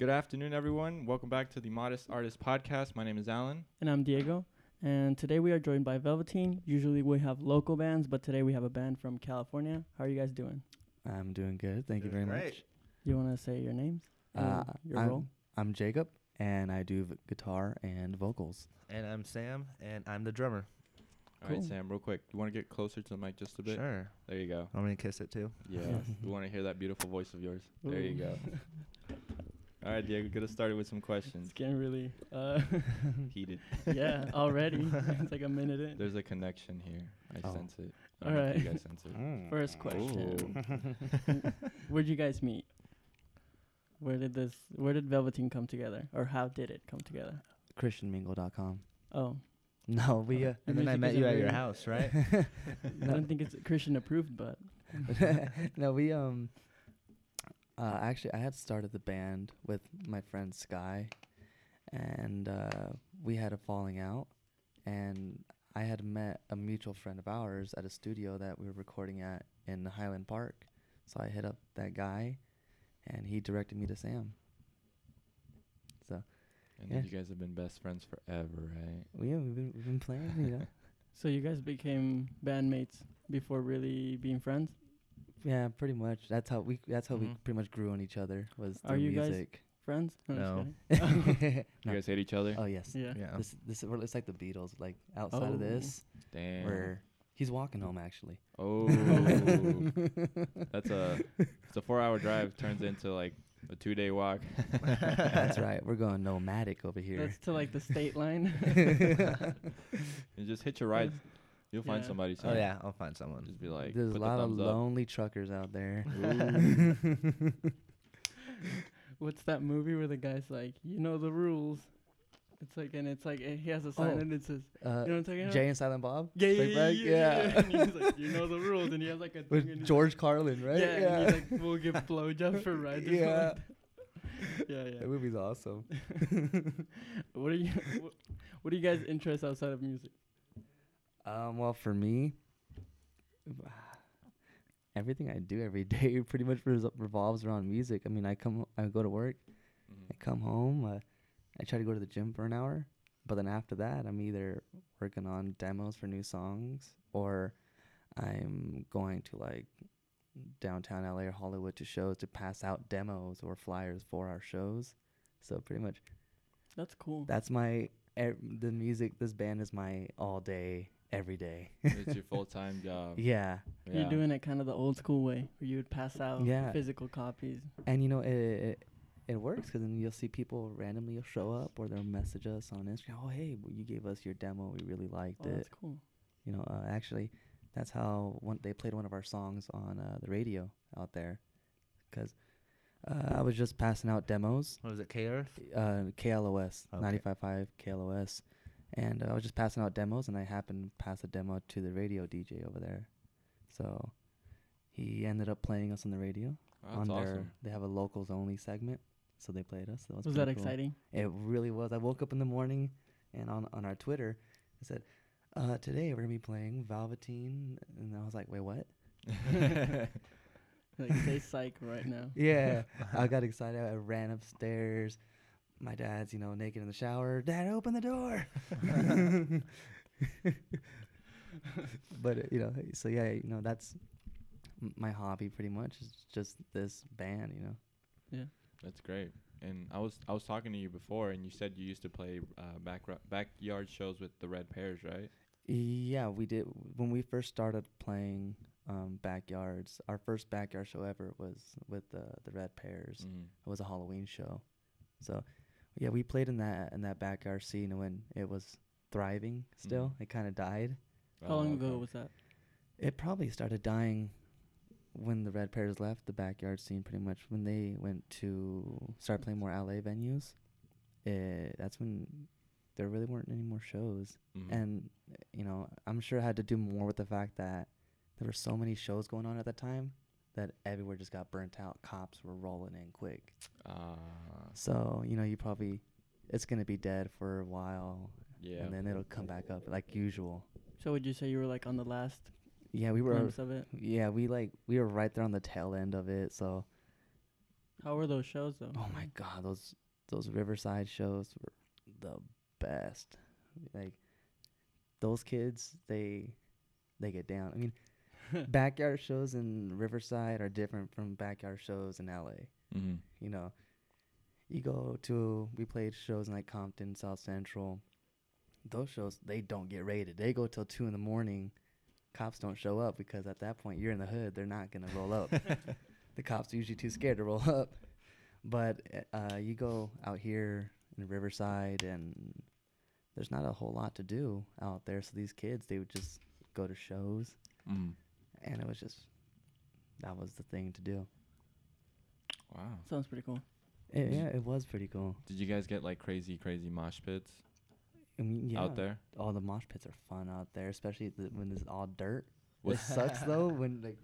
Good afternoon, everyone. Welcome back to the Modest Artist Podcast. My name is Alan. And I'm Diego. And today we are joined by Velvateen. Usually we have local bands, but today we have a band from California. How are you guys doing? I'm doing good. Thank you very Doing much. You want to say your names? Uh, your I'm, role? I'm Jacob, and I do v- guitar and vocals. And I'm Sam, and I'm the drummer. All right, Cool. Sam, real quick. You want to get closer to the mic just a bit? Sure. There you go. I'm going to kiss it too? Yeah. Yes. we want to hear that beautiful voice of yours. There you go. All right, Diego, get us started with some questions. It's questions. getting really, uh, Heated. yeah, already. it's like a minute in. There's a connection here. I Oh. sense it. I All don't know if You guys sense it. Mm. First question. Where'd you guys meet? Where did this, where did Velvateen come together? Or how did it come together? ChristianMingle.com. Oh, No, we uh, And then I met you at your house, right? I don't think it's Christian approved, but no, we um uh actually I had started the band with my friend Sky and uh we had a falling out and I had met a mutual friend of ours at a studio that we were recording at in Highland Park. So I hit up that guy and he directed me to Sam. So And Yeah. then you guys have been best friends forever, right? well, yeah, we've been we've been playing, you know. so you guys became bandmates before really being friends? Yeah, pretty much. That's how we that's how we Mhm. pretty much grew on each other was Are through you guys- music. Friends? I'm just No. kidding. You No. guys hate each other? Oh yes. Yeah. Yeah. This this we're, it's like the Beatles. Like outside Oh. of this, Damn. where he's walking home actually. Oh. That's a it's a four hour drive turns into like a two day walk. That's right. We're going nomadic over here. That's to like the state line. You just hit your rides. You'll find Yeah. somebody. Oh soon. yeah, I'll find someone. Just be like, There's a put the lot of thumbs up. lonely truckers out there. What's that movie where the guy's like, you know the rules? It's like, and it's like, eh, he has a sign Oh. and it says, Uh, you know what I'm talking about? Jay and Silent Bob. yeah, yeah, Straight yeah, back? yeah, yeah. and he's like, you know the rules, and he has like a thing and With he's George Carlin, right? like, yeah, and he's like, we'll give blowjobs for rides. or something Yeah. like that. yeah, yeah. That movie's awesome. What are you? What, what are you guys' interests outside of music? Um, well, for me, everything I do every day pretty much revolves around music. I mean, I come, I go to work, I Mhm. come home, uh, I try to go to the gym for an hour, but then after that, I'm either working on demos for new songs or I'm going to like downtown LA or Hollywood to shows to pass out demos or flyers for our shows. So pretty much That's cool. that's my e- the music. This band is my all day, every day. it's your full time job. yeah. You're doing it kind of the old school way, where you would pass out Yeah. physical copies. And you know, it it, it works because then you'll see people randomly show up or they'll message us on Instagram. Oh, hey, you gave us your demo. We really liked Oh, it. that's cool. You know, uh, actually, that's how one they played one of our songs on uh, the radio out there. Because uh, I was just passing out demos, What was it, K Earth? uh, KLOS, Okay. 95.5 KLOS. And uh, I was just passing out demos, and I happened to pass a demo to the radio DJ over there. So he ended up playing us on the radio. Oh, on that's their awesome. they have a locals only segment so they played us that was, Was that cool. exciting? it really was i woke up in the morning and on on our twitter it said uh today we're gonna be playing velvateen and i was like wait what Like say psych right now. yeah i got excited i ran upstairs my dad's you know naked in the shower dad open the door but you know so yeah you know that's m- my hobby pretty much is just this band you know Yeah. That's great. And I was I was talking to you before, and you said you used to play uh, back backyard shows with the Red Pears, right? Yeah, we did. When we first started playing um, backyards, our first backyard show ever was with the the Red Pears. Mm. It was a Halloween show, so yeah, we played in that in that backyard scene when it was thriving. Still, Mhm. it kind of died. How long Oh, ago was that? It probably started dying when the Red Pears left the backyard scene. Pretty much when they went to start playing more LA venues. It, that's when there really weren't any more shows. Mhm. and you know i'm sure it had to do more with the fact that there were so many shows going on at the time that everywhere just got burnt out cops were rolling in quick Ah, so you know you probably it's gonna be dead for a while yeah. and then it'll come back up like usual So would you say you were like on the last yeah we were glimpse of it? yeah we like we were right there on the tail end of it so How were those shows though? Oh my god, those those Riverside shows were the best. Like those kids, they they get down. I mean, backyard shows in Riverside are different from backyard shows in LA. Mm-hmm. You know, you go to we played shows in like Compton, South Central. Those shows they don't get rated. They go till two in the morning. Cops don't show up because at that point you're in the hood. They're not gonna roll up. the cops are usually too scared to roll up. But uh, you go out here in Riverside, and there's not a whole lot to do out there. So these kids, they would just go to shows, Mm. And it was just that was the thing to do. Wow. Sounds pretty cool. It, yeah, it was pretty cool. Did you guys get like crazy, crazy mosh pits I mean, yeah, out there? all the mosh pits are fun out there, especially the, when it's all dirt. What- It sucks though when like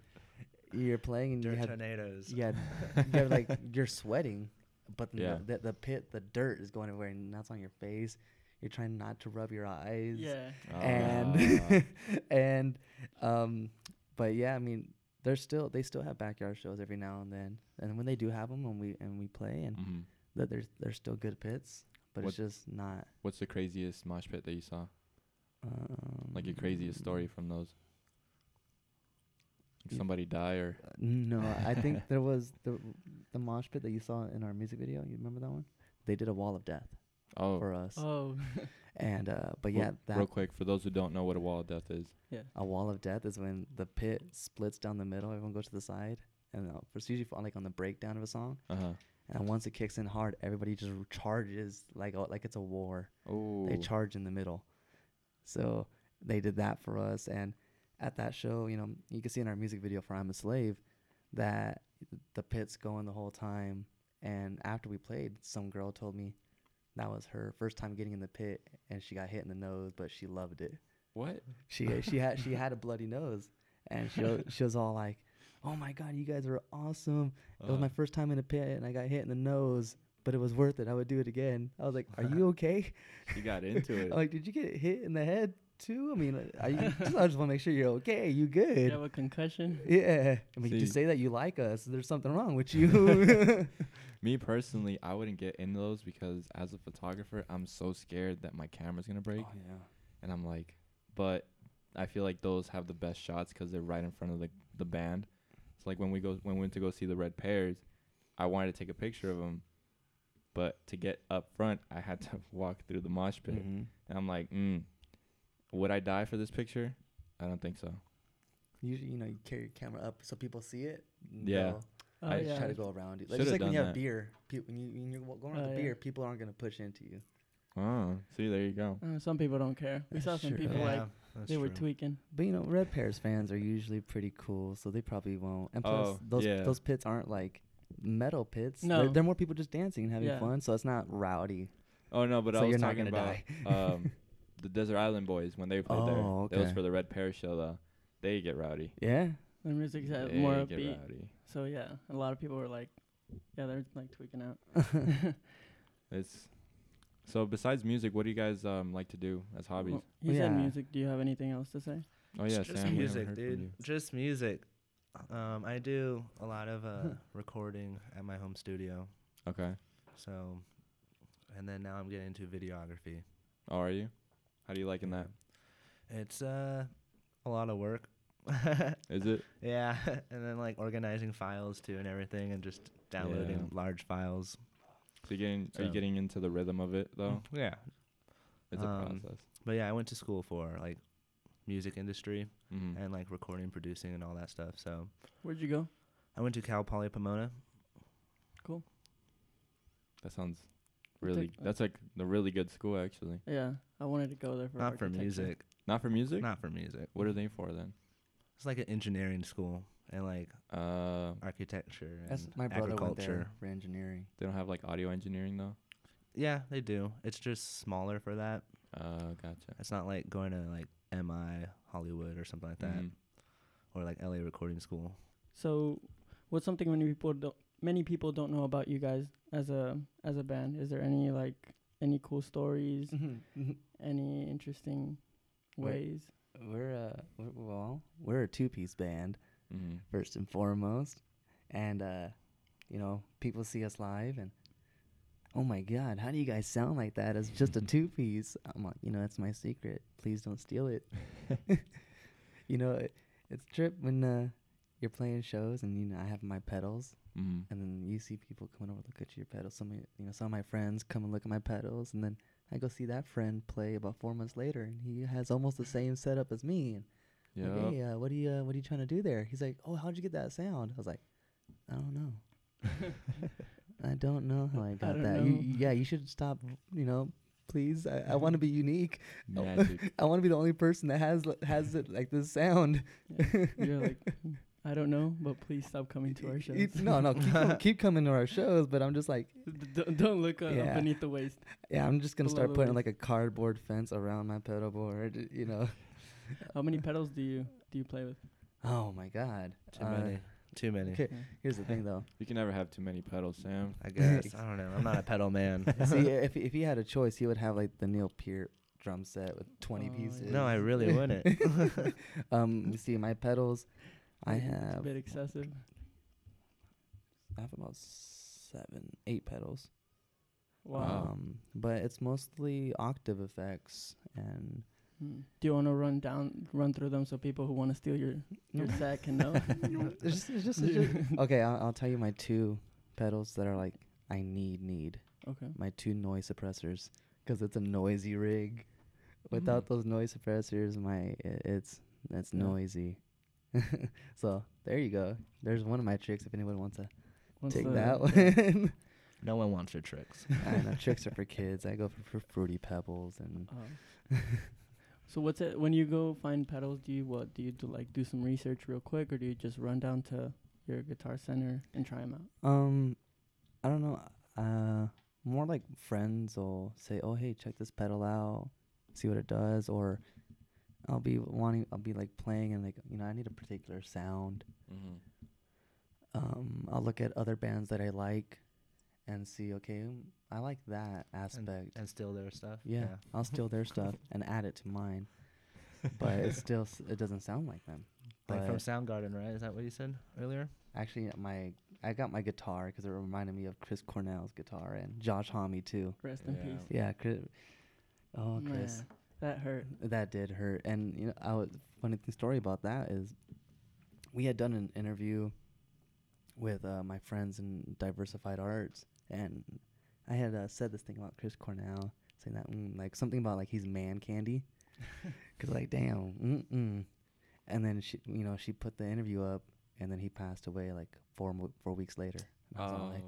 you're playing and you Dirt have tornadoes. yeah, you're like you're sweating, but Yeah. the, the the pit, the dirt is going everywhere, and that's on your face. You're trying not to rub your eyes. Yeah. Ah. and and um, but yeah, I mean, they're still they still have backyard shows every now and then, and when they do have them, and we and we play, and Mhm. that there's there's still good pits, but What- it's just not. What's the craziest mosh pit that you saw? Um, Like your craziest story from those? Like somebody die or? Uh, No, I think there was the the mosh pit that you saw in our music video. You remember that one? They did a wall of death Oh, for us, Oh. and uh, but Well, yeah, that real quick for those who don't know what a wall of death is. yeah. a wall of death is when the pit splits down the middle. Everyone goes to the side, and uh, it's usually for, like on the breakdown of a song. Uh huh. And once it kicks in hard, everybody just charges like a, like it's a war. Oh. They charge in the middle. So they did that for us, and at that show, you know, you can see in our music video for "I'm a Slave" that the pit's going the whole time. And after we played, some girl told me that was her first time getting in the pit, and she got hit in the nose, but she loved it. What? She she had she had a bloody nose, and she wa- she was all like, "Oh my god, you guys are awesome! It was my Uh, first time in a pit, and I got hit in the nose, but it was worth it. I would do it again." I was like, "Are you okay?" She got into it. Like, "Did you get hit in the head too? I mean, uh, are you, I just want to make sure you're okay. You good? You have a concussion. Yeah. I mean, See- just say that you like us. There's something wrong with you. Me personally, I wouldn't get into those because as a photographer, I'm so scared that my camera's gonna break, Oh yeah. and I'm like, but I feel like those have the best shots 'cause they're right in front of the the band. It's like when we go when we went to go see the Red Pears, I wanted to take a picture of them, but to get up front, I had to walk through the mosh pit, Mhm. and I'm like, mm, would I die for this picture? I don't think so. Usually, you know, you carry your camera up so people see it. Yeah. No. Oh, I Just yeah. try to go around you. Like, Shoulda just like when done you have that. beer, pe- when you when you're wa- going around Oh, with yeah. beer, people aren't gonna push into you. Oh, see, there you go. Uh, some people don't care. We saw some true. people yeah, like that's they were true. tweaking. But you know, Red Pears fans are usually pretty cool, so they probably won't. And plus, Oh, those yeah. those pits aren't like metal pits. No. they're, they're more people just dancing and having Yeah. fun, so it's not rowdy. Oh no, but So I was you're not talking gonna about um, the Desert Island Boys when they played there. Oh, That was okay. for the Red Pear show though. They get rowdy. Yeah, The music's uh, they more get upbeat. rowdy. So yeah, a lot of people were like, yeah, they're like tweaking out. It's so besides music, what do you guys um like to do as hobbies? Well, he Yeah. said music. Do you have anything else to say? oh yeah, just Sam, we haven't music, heard from dude. you. Just music. Um, I do a lot of uh, recording at my home studio. Okay. So, and then now I'm getting into videography. Oh, are you? How do you liking that? It's uh, a lot of work. Is it? yeah, and then like organizing files too and everything, and just downloading Yeah. large files. So you getting are you So- getting into the rhythm of it though? Yeah, It's a Um, process. but yeah, I went to school for like music industry Mm-hmm. and like recording, producing, and all that stuff. So Where'd you go? I went to Cal Poly Pomona. Cool. That sounds really. think- That's like the really good school actually. Yeah, I wanted to go there for Not for music. Not for music. Not for music. What are they for then? It's like an engineering school and like Uh, architecture and that's my brother went there for engineering. they don't have like audio engineering though. Yeah, they do. It's just smaller for that. Uh, gotcha. It's not like going to like MI Hollywood or something like that, Mhm. or like LA Recording School. So, what's something many people don't many people don't know about you guys as a as a band? Is there any like any cool stories, any interesting Wait. ways? we're uh, we're, well, we're a two-piece band Mm-hmm. first and foremost, and uh, you know, people see us live and, oh my God, how do you guys sound like that as just a two piece? I'm like, you know, that's my secret. Please don't steal it. you know, it, it's trip when uh, you're playing shows and you know I have my pedals Mm. and then you see people coming over to look at your pedals. Some of, you know some of my friends come and look at my pedals, and then I go see that friend play about four months later, and he has almost the same setup as me. And Yeah. like, hey, uh, what are you uh, what are you trying to do there? He's like, oh, how'd you get that sound? I was like, I don't know. I don't know how I got don't that. You, yeah, you should stop. You know, please. I, I want to be unique. Magic. I want to be the only person that has has it like this sound. You're like, "Hmm, I don't know, but please stop coming to our shows. No, no, keep, com- keep coming to our shows. But I'm just like, D- don't, don't look uh, Yeah. beneath the waist. Yeah, I'm just gonna Below start putting waist. like a cardboard fence around my pedal board. You know. How many pedals do you do you play with? Oh my God. Too Uh, many. Too many. Okay, here's the thing though. You can never have too many pedals, Sam. I guess. I don't know. I'm not a pedal man. See, if if he had a choice, he would have like the Neil Peart drum set with 20 Oh, pieces. no, I really wouldn't. um, you see, my pedals, I It's a have bit excessive. I have about seven, eight pedals. Wow. Um, but it's mostly octave effects and Hmm. Do you want to run down, run through them so people who want to steal your your set can know? it's just, it's just, just okay. I'll, I'll tell you my two pedals that are like I need need okay. my two noise suppressors because it's a noisy rig. Without Mhm. those noise suppressors, my i- it's it's Yeah. noisy. so there you go. There's one of my tricks. If anyone wants to Once take the- that one, no one wants your tricks. I know tricks are for kids. I go for, for fruity pebbles and Um, so what's it when you go find pedals? Do you what do you do like do some research real quick, or do you just run down to your guitar center and try them out? um, I don't know. Uh, more like friends will say, "Oh, hey, check this pedal out, see what it does," or I'll be wanting, I'll be like playing and like you know I need a particular sound. Mm-hmm. um, I'll look at other bands that I like and see, okay, mm, I like that aspect. And steal their stuff. yeah, I'll steal their stuff and add it to mine. But it still s- it doesn't sound like them. Like from Soundgarden, right? Is that what you said earlier? actually, my I got my guitar because it reminded me of Chris Cornell's guitar and Josh Homme too. Rest in Yeah. peace. Yeah, Chris. Oh, Chris, Man, that hurt. that did hurt. And you know, I was funny th- story about that is we had done an interview with uh, my friends in Diversified Arts, and I had uh, said this thing about Chris Cornell, saying that mm, like something about like he's man candy, because like damn, mm-mm. and then she, you know, she put the interview up, and then he passed away like four mo- four weeks later. And I was Oh, like,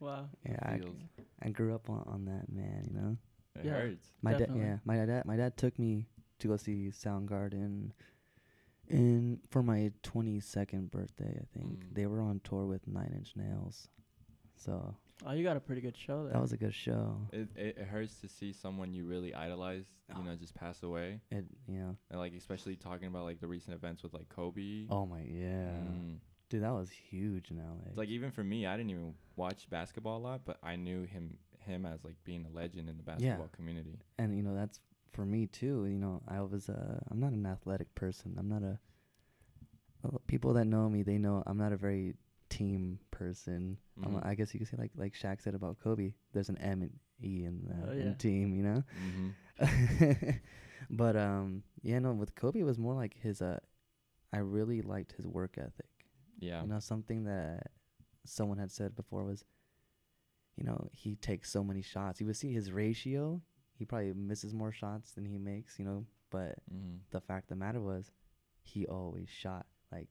Wow. yeah, I. I grew up on, on that man, you know. It Yeah. hurts. My dad, yeah, my dad, my dad took me to go see Soundgarden, in for my twenty second birthday. I think Mm. they were on tour with Nine Inch Nails, so Oh, you got a pretty good show there. that was a good show. It, it it hurts to see someone you really idolize, Oh. you know, just pass away, It, you know, and like especially talking about like the recent events with like Kobe. oh my, yeah, Mm. dude, that was huge in LA. It's like even for me, I didn't even watch basketball a lot, but I knew him him as like being a legend in the basketball community. and you know that's for me too. You know, I was uh, I'm not an athletic person. I'm not a. well, People that know me, they know I'm not a very team person. I'm a. I guess you could say like like Shaq said about Kobe. There's an M and E in the Oh, in yeah. team, you know. Mm-hmm. but um, yeah, no. With Kobe, it was more like his uh, I really liked his work ethic. Yeah. You know, something that someone had said before was, you know, he takes so many shots. You would see his ratio. He probably misses more shots than he makes. You know, but Mm-hmm. the fact of the matter was, he always shot. Like,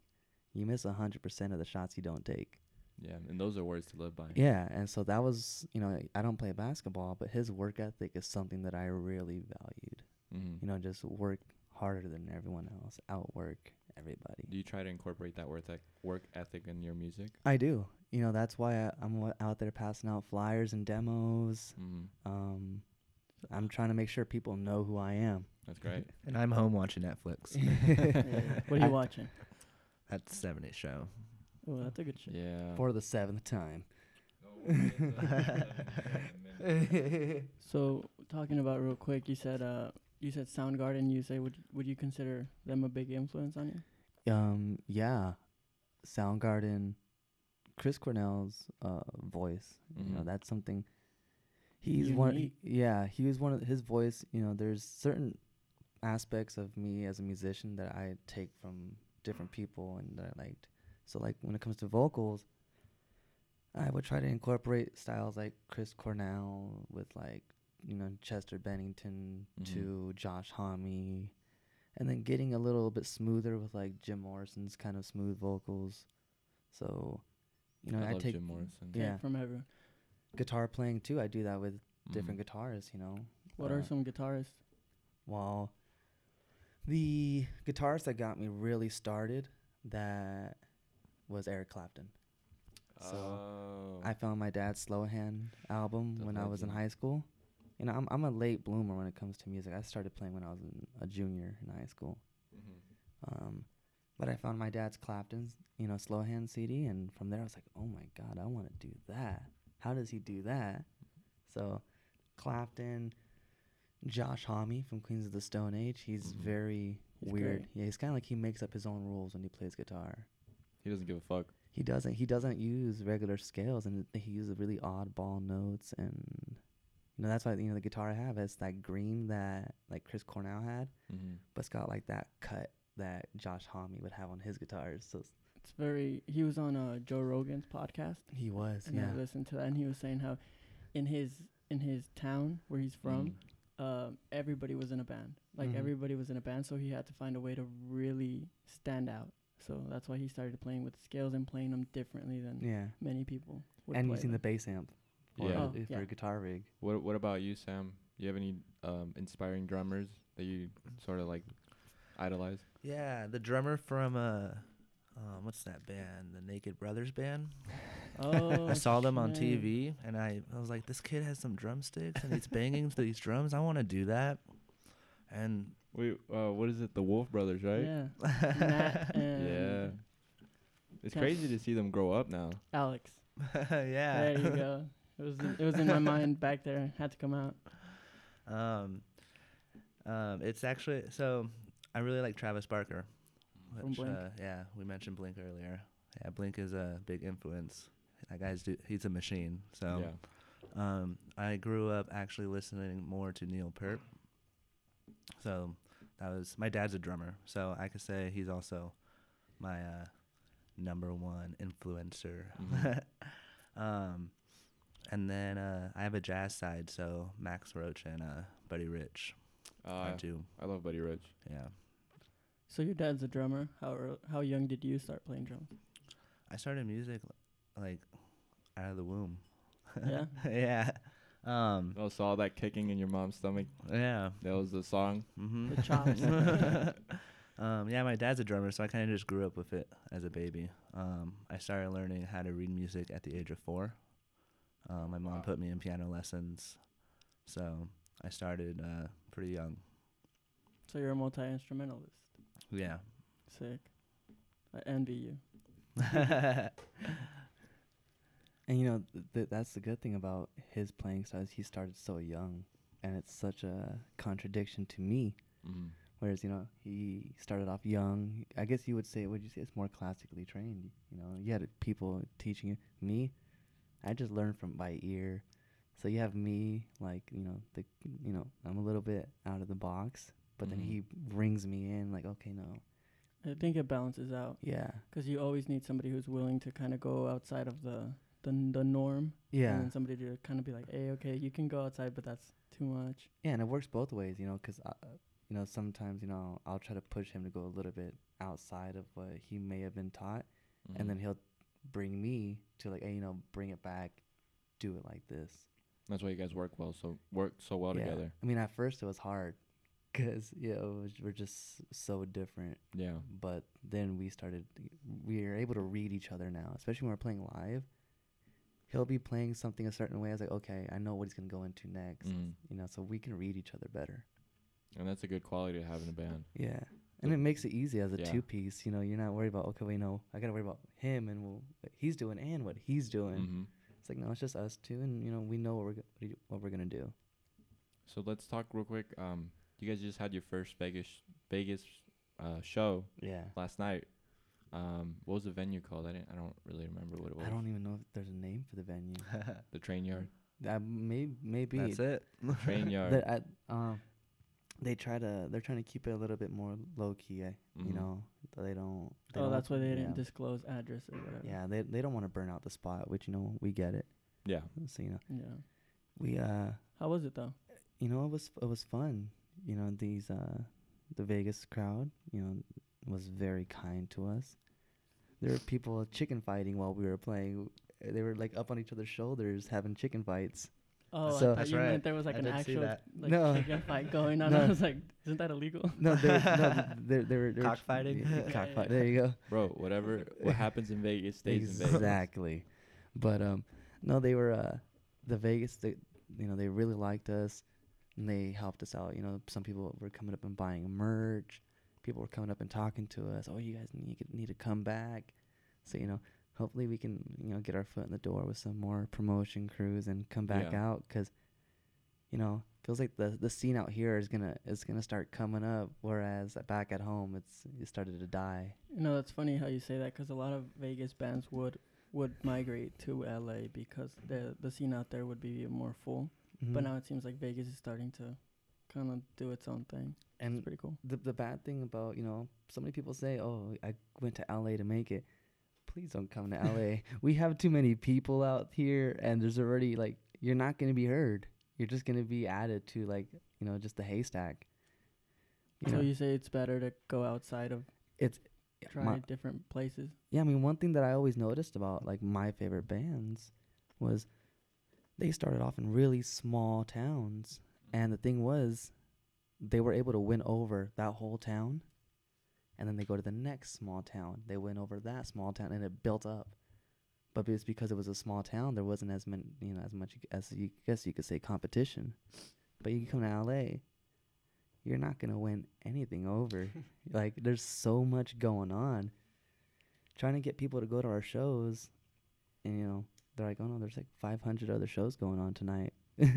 you miss a hundred percent of the shots you don't take. Yeah, and those are words to live by. Yeah, and so that was, you know, I don't play basketball, but his work ethic is something that I really valued. Mm-hmm. You know, just work harder than everyone else, outwork everybody. Do you try to incorporate that work eth- work ethic in your music? I do. You know, that's why I, I'm out there passing out flyers and demos. Mm-hmm. Um, I'm trying to make sure people know who I am. That's great. And I'm home watching Netflix. What are I- you watching? That's 70 show. Oh, that's a good show. yeah. For the seventh time. So talking about real quick, you said uh you said Soundgarden. You say would would you consider them a big influence on you? Um, yeah, Soundgarden, Chris Cornell's uh, voice. You know, Mhm. that's something. He's one. Yeah, he was one of his voice. You know, there's certain aspects of me as a musician that I take from different people and that I liked. So like when it comes to vocals, I would try to incorporate styles like Chris Cornell with like you know Chester Bennington Mhm. to Josh Homme, and then getting a little bit smoother with like Jim Morrison's kind of smooth vocals. So, you know, I I, love take Jim Morrison. Take Yeah. from everyone. guitar playing too. I do that with different Mhm. guitars. You know, What are Uh, some guitarists? Well, the guitarist that got me really started that was Eric Clapton. So Oh. I found my dad's Slow Hand album The when I was in high school. You know, I'm I'm a late bloomer when it comes to music. I started playing when I was in a junior in high school. Mhm. Um, but I found my dad's Clapton's, you know, Slow Hand CD, and from there I was like, oh my god, I want to do that. How does he do that? So, Clapton, Josh Homme from Queens of the Stone Age. He's Mhm. very He's weird. great. Yeah, he's kind of like he makes up his own rules when he plays guitar. He doesn't give a fuck. He doesn't. He doesn't use regular scales, and he uses really oddball notes. And you know that's why you know the guitar I have is that green that like Chris Cornell had, Mm-hmm. but it's got like that cut that Josh Homme would have on his guitars. So it's- It's very. He was on uh, Joe Rogan's podcast, he was, and yeah. I listened to that, and he was saying how, in his in his town where he's from, uh, everybody was in a band. Like Mhm. everybody was in a band, so he had to find a way to really stand out. So that's why he started playing with scales and playing them differently than yeah, many people. Would and play using the bass amp for, Yeah. Oh, for yeah. a guitar rig. What What about you, Sam? You have any um, inspiring drummers that you sort of like idolize? Yeah, the drummer from uh, um, what's that band? The Naked Brothers band. Oh, I saw them on. TV, and I, I was like, this kid has some drumsticks and he's banging these drums. I want to do that. And Wait, uh, what is it? The Wolf Brothers, right? Yeah, Nat and Yeah. It's Can- crazy to see them grow up now. Alex. yeah, There you go. It was it was in my mind back there. Had to come out. Um, um, it's actually so I really like Travis Barker. From which, Blink. Uh, yeah, we mentioned Blink earlier. Yeah, Blink is a big influence. That guy's do, he's a machine. So yeah. um, I grew up actually listening more to Neil Peart. So that was my dad's a drummer, so I could say he's also my uh, number one influencer. Mhm. um, and then uh, I have a jazz side, so Max Roach and uh, Buddy Rich Uh, are two. I love Buddy Rich. Yeah, So your dad's a drummer. How ear- how young did you start playing drums? I started music like out of the womb. Yeah? yeah. Um, Oh, so all that kicking in your mom's stomach, yeah. that was the song. Mm-hmm. The chops. um, yeah, my dad's a drummer, so I kind of just grew up with it as a baby. Um, I started learning how to read music at the age of four. Uh, my mom Wow. put me in piano lessons, so I started uh, pretty young. So you're a multi instrumentalist. Yeah. Sick. I envy you. And you know, th- th- that's the good thing about his playing style. Is he started so young, and it's such a contradiction to me. Mm-hmm. Whereas you know he started off young. I guess you would say, would you say it's more classically trained? You know, you had people teaching you. Me, I just learned from by ear. So you have me, like you know, the you know, I'm a little bit out of the box, but Mhm. then he brings me in, like, okay, no, I think it balances out yeah, because you always need somebody who's willing to kind of go outside of the the the norm. yeah, And then somebody to kind of be like, hey, okay, you can go outside, but that's too much. yeah, and it works both ways, you know, 'cause uh, you know sometimes you know I'll try to push him to go a little bit outside of what he may have been taught, Mm-hmm. and then he'll bring me to like, hey, you know, bring it back, do it like this. That's why you guys work well, so work so well Yeah. together. I mean, at first it was hard, cause you know it was, we're just so different. Yeah. But then we started, we are able to read each other now, especially when we're playing live. He'll be playing something a certain way. I was like, okay, I know what he's gonna go into next. Mhm. You know, so we can read each other better. And that's a good quality to have in a band. Yeah. And it makes it easy as a Yeah. two piece. You know, you're not worried about okay, wait, no, I gotta worry about him and well, what he's doing and what he's doing. Mm-hmm. It's like no, it's just us two, and you know, we know what we're go- what what we're gonna do. So let's talk real quick. Um, you guys just had your first Vegas Vegas uh, show Yeah. last night. Um, what was the venue called? I didn't. I don't really remember what it was. I don't even know if there's a name for the venue. The train yard. That may maybe That's it. Train yard. that I, um they try to they're trying to keep it a little bit more low key. I, You Mhm. know, they don't. They Oh, don't that's why they yeah. didn't disclose address or whatever. Yeah, they they don't want to burn out the spot, which you know we get it. Yeah. So you know Yeah. we uh How was it though? you know it was it was fun. You know these uh the Vegas crowd you know was very kind to us. There were people chicken fighting while we were playing. They were like up on each other's shoulders having chicken fights. Oh, So- I thought you right. meant there was like I an actual like No. chicken fight going on. No. I was like, isn't that illegal? No, they were, no, th- they they were Cockfighting? yeah, Yeah, cockfight. There you go. Bro, whatever. What happens in Vegas stays in Vegas. exactly but um no they were uh the vegas they you know they really liked us and they helped us out you know some people were coming up and buying merch people were coming up and talking to us oh you guys need, need to come back so you know hopefully we can you know get our foot in the door with some more promotion crews and come back Yeah. out because you know feels like the the scene out here is gonna is gonna start coming up whereas back at home it's it started to die You know, that's funny how you say that because a lot of Vegas bands would would migrate to LA because the the scene out there would be more full. But Mhm. now it seems like Vegas is starting to kind of do its own thing. and It's pretty cool. the the bad thing about you know so many people say oh i went to la to make it please don't come to la we have too many people out here and there's already like you're not going to be heard. You're just going to be added to like you know just the haystack. You so know? you say it's better to go outside of it's try my- different places. yeah i mean one thing that i always noticed about like my favorite bands was they started off in really small towns and the thing was they were able to win over that whole town and then they go to the next small town. They win over that small town and it built up. But it's because it was a small town there wasn't as many you know as much as you guess you could say competition. But you come to la you're not going to win anything over. Like there's so much going on. Trying to get people to go to our shows and you know they're like oh no there's like 500 other shows going on tonight.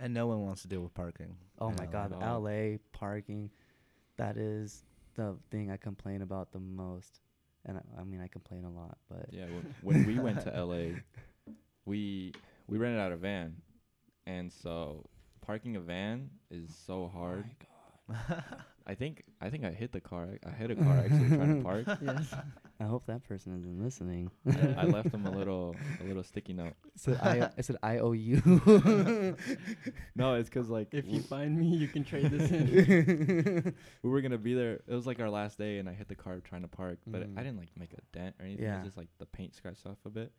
And no one wants to deal with parking. Oh my god. LA parking, that is the thing I complain about the most. And I, I mean, I complain a lot, but Yeah, when, when we went to LA, we we rented out a van, and so parking a van is so hard. Oh I think I think I hit the car. I hit a car actually trying to park. yes. I hope that person isn't listening. I, I left them a little a little sticky note. So I, I said I owe you. No, it's because like If you find me, you can trade this in. we were gonna be there. It was like our last day, and I hit the car trying to park, but Mm. I didn't like make a dent or anything. It Yeah. was just like the paint scratched off a bit,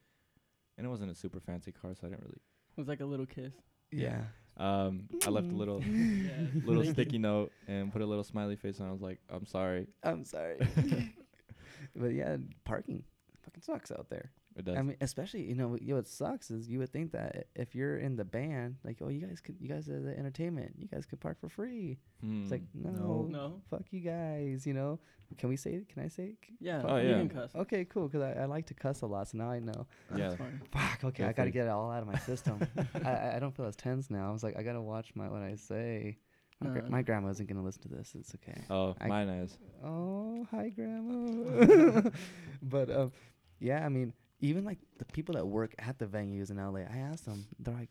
and it wasn't a super fancy car, so I didn't really. It was like a little kiss. yeah. Um, I left a little Yeah. little sticky note and put a little smiley face, and I was like, "I'm sorry." I'm sorry. but yeah, parking fucking sucks out there. It does. I mean, especially you know, you know, what sucks is you would think that if you're in the band, like, oh, you guys could, you guys are the entertainment, you guys could park for free. It's like, Hmm. no, No. fuck you guys, you know. Can we say? it? Can I say? C- Yeah. Oh, you yeah. can cuss. Okay, cool. Because I, I like to cuss a lot, so now I know. yeah. That's fine. Fuck. Okay, Feel I gotta get it all out of my system. I, I I don't feel as tense now. I was like, I gotta watch my what I say. My, gra- my grandma isn't gonna listen to this. It's okay. Oh, I- mine is. Oh, hi, grandma. but um, yeah, I mean, even like the people that work at the venues in LA, I asked them. They're like,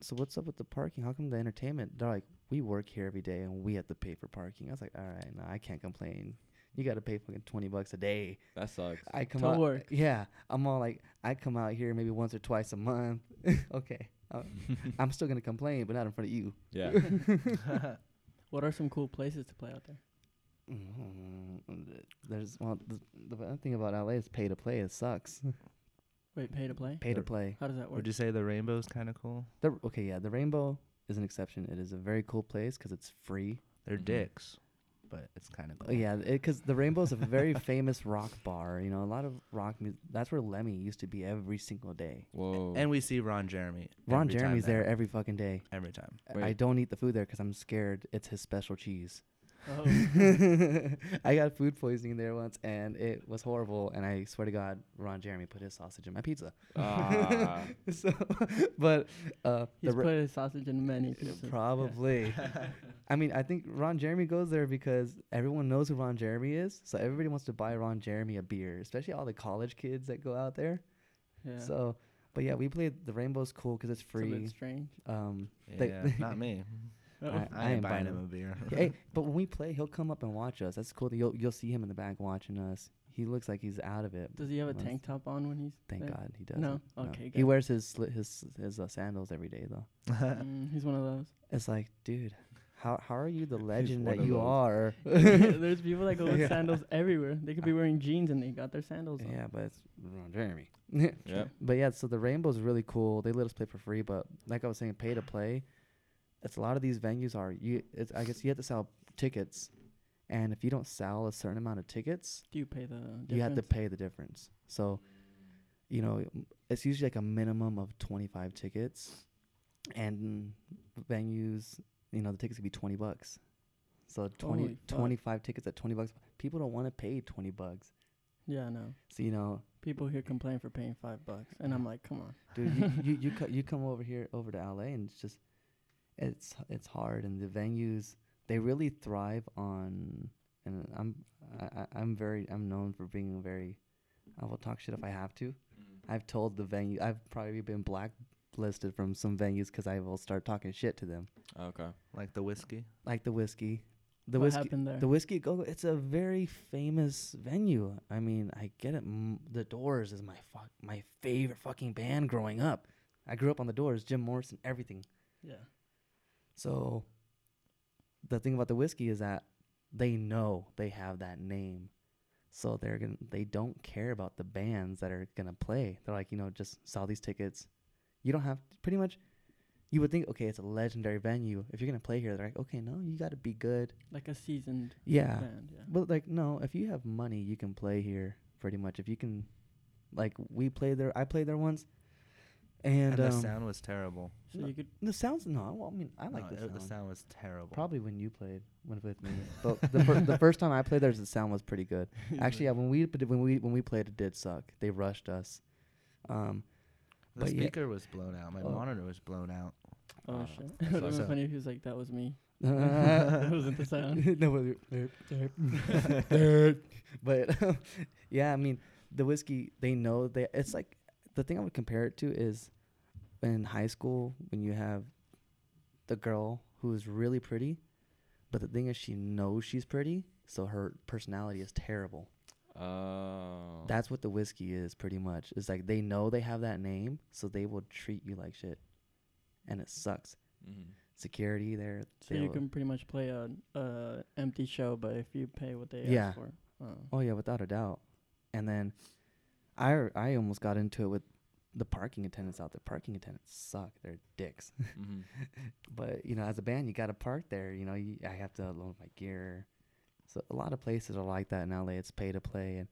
"So what's up with the parking? How come the entertainment?" They're like, "We work here every day, and we have to pay for parking." I was like, "All right, no, I can't complain. You got to pay fucking twenty bucks a day." That sucks. I come To out. work. Yeah, I'm all like, I come out here maybe once or twice a month. okay, uh, I'm still gonna complain, but not in front of you. yeah. What are some cool places to play out there? Mm, There's well, the, the bad thing about LA is pay to play. It sucks. Wait, pay to play? pay to play. How does that work? Would you say the rainbow's kind of cool? The, okay, yeah, the Rainbow is an exception. It is a very cool place because it's free. They're Mhm. dicks, but it's kind of Oh, cool. yeah, because the Rainbow is a very famous rock bar. You know, a lot of rock music. That's where Lemmy used to be every single day. Whoa. And we see Ron Jeremy. Ron Jeremy's there every fucking day. Every time. I- I don't eat the food there because I'm scared it's his special cheese. Oh. I got food poisoning there once, and it was horrible. And I swear to God, Ron Jeremy put his sausage in my pizza. Ah. so, but uh, He's the re- put his sausage in many pieces. probably. I mean, I think Ron Jeremy goes there because everyone knows who Ron Jeremy is. So everybody wants to buy Ron Jeremy a beer, especially all the college kids that go out there. Yeah. yeah. So, but yeah, we played the Rainbow's cool because it's It's a bit free. strange. Um, They- Yeah, not me. Uh-oh. I- I, I ain't ain't buying buying him him. a beer. hey, but when we play, he'll come up and watch us. That's cool. You'll you'll see him in the back watching us. He looks like he's out of it. Does he have a Once- tank top on when he's Thank there? God he does. No? Okay, He wears his sli- his his uh, sandals every day though. Mm, he's one of those. It's like, dude, how how are you the legend that you those. are? There's people that go with Yeah. sandals everywhere. They could be wearing jeans and they got their sandals on. yeah, but it's Ron Jeremy. yeah. But yeah, so the Rainbow's is really cool. They let us play for free, but like I was saying, pay to play. It's a lot of these venues are you. It's I guess you have to sell tickets, and if you don't sell a certain amount of tickets, Do you pay the difference? you have to pay the difference. So, you know, it's usually like a minimum of twenty five tickets, and venues, you know, the tickets could be twenty bucks. So 20, 25 tickets at twenty bucks. People don't want to pay twenty bucks. Yeah, I know. So you know, People here complain for paying five bucks, and I'm like, come on. dude you you you, co- you come over here over to LA and it's just it's it's hard and the venues they really thrive on and I'm I, I- I'm very I'm known for being very I will talk shit if I have to. Mm-hmm. I've told the venue I've probably been blacklisted from some venues because I will start talking shit to them Okay. like the Whisky. like the Whisky. The what Whisky happened there? the Whisky go it's a very famous venue. I mean, I get it. M- the Doors is my fuck my favorite fucking band growing up. I grew up on the Doors, Jim Morrison, everything. yeah. So the thing about the Whisky is that they know they have that name. So they're going to they don't care about the bands that are going to play. They're like, you know, just sell these tickets. You don't have pretty much you would think okay, it's a legendary venue. If you're going to play here, they're like, "Okay, no, you got to be good." Like a seasoned Yeah. band. Yeah. But like no, if you have money, you can play here pretty much. If you can like we played there I played there once and, And, the um, sound was terrible. So no, you could. the sounds no, well, I mean I like No, the, sound. the sound was terrible. Probably when you played when with me. but the fir- the first time I played there the sound was pretty good. Actually, yeah, when we but when we when we played it did suck. They rushed us. Um the but yeah- speaker was blown out. My Oh. monitor was blown out. Oh Uh, shit! that it would have sucks. been funny if he was like, "That was me." that That wasn't the sound. no, but yeah, I mean the Whisky. They know they. It's like the thing I would compare it to is in high school when you have the girl who is really pretty, but the thing is she knows she's pretty, so her personality is terrible. Oh. That's what the Whisky is pretty much. It's like they know they have that name, so they will treat you like shit, and it sucks. Mhm. Security there. So you can pretty much play a, a empty show, but if you pay what they Yeah. ask for. Oh. Oh yeah, without a doubt. And then I r- I almost got into it with the parking attendants out there. Parking attendants suck. They're dicks. Mhm. but you know, as a band, you got to park there. You know, you, I have to load my gear. So a lot of places are like that in LA. It's pay to play, and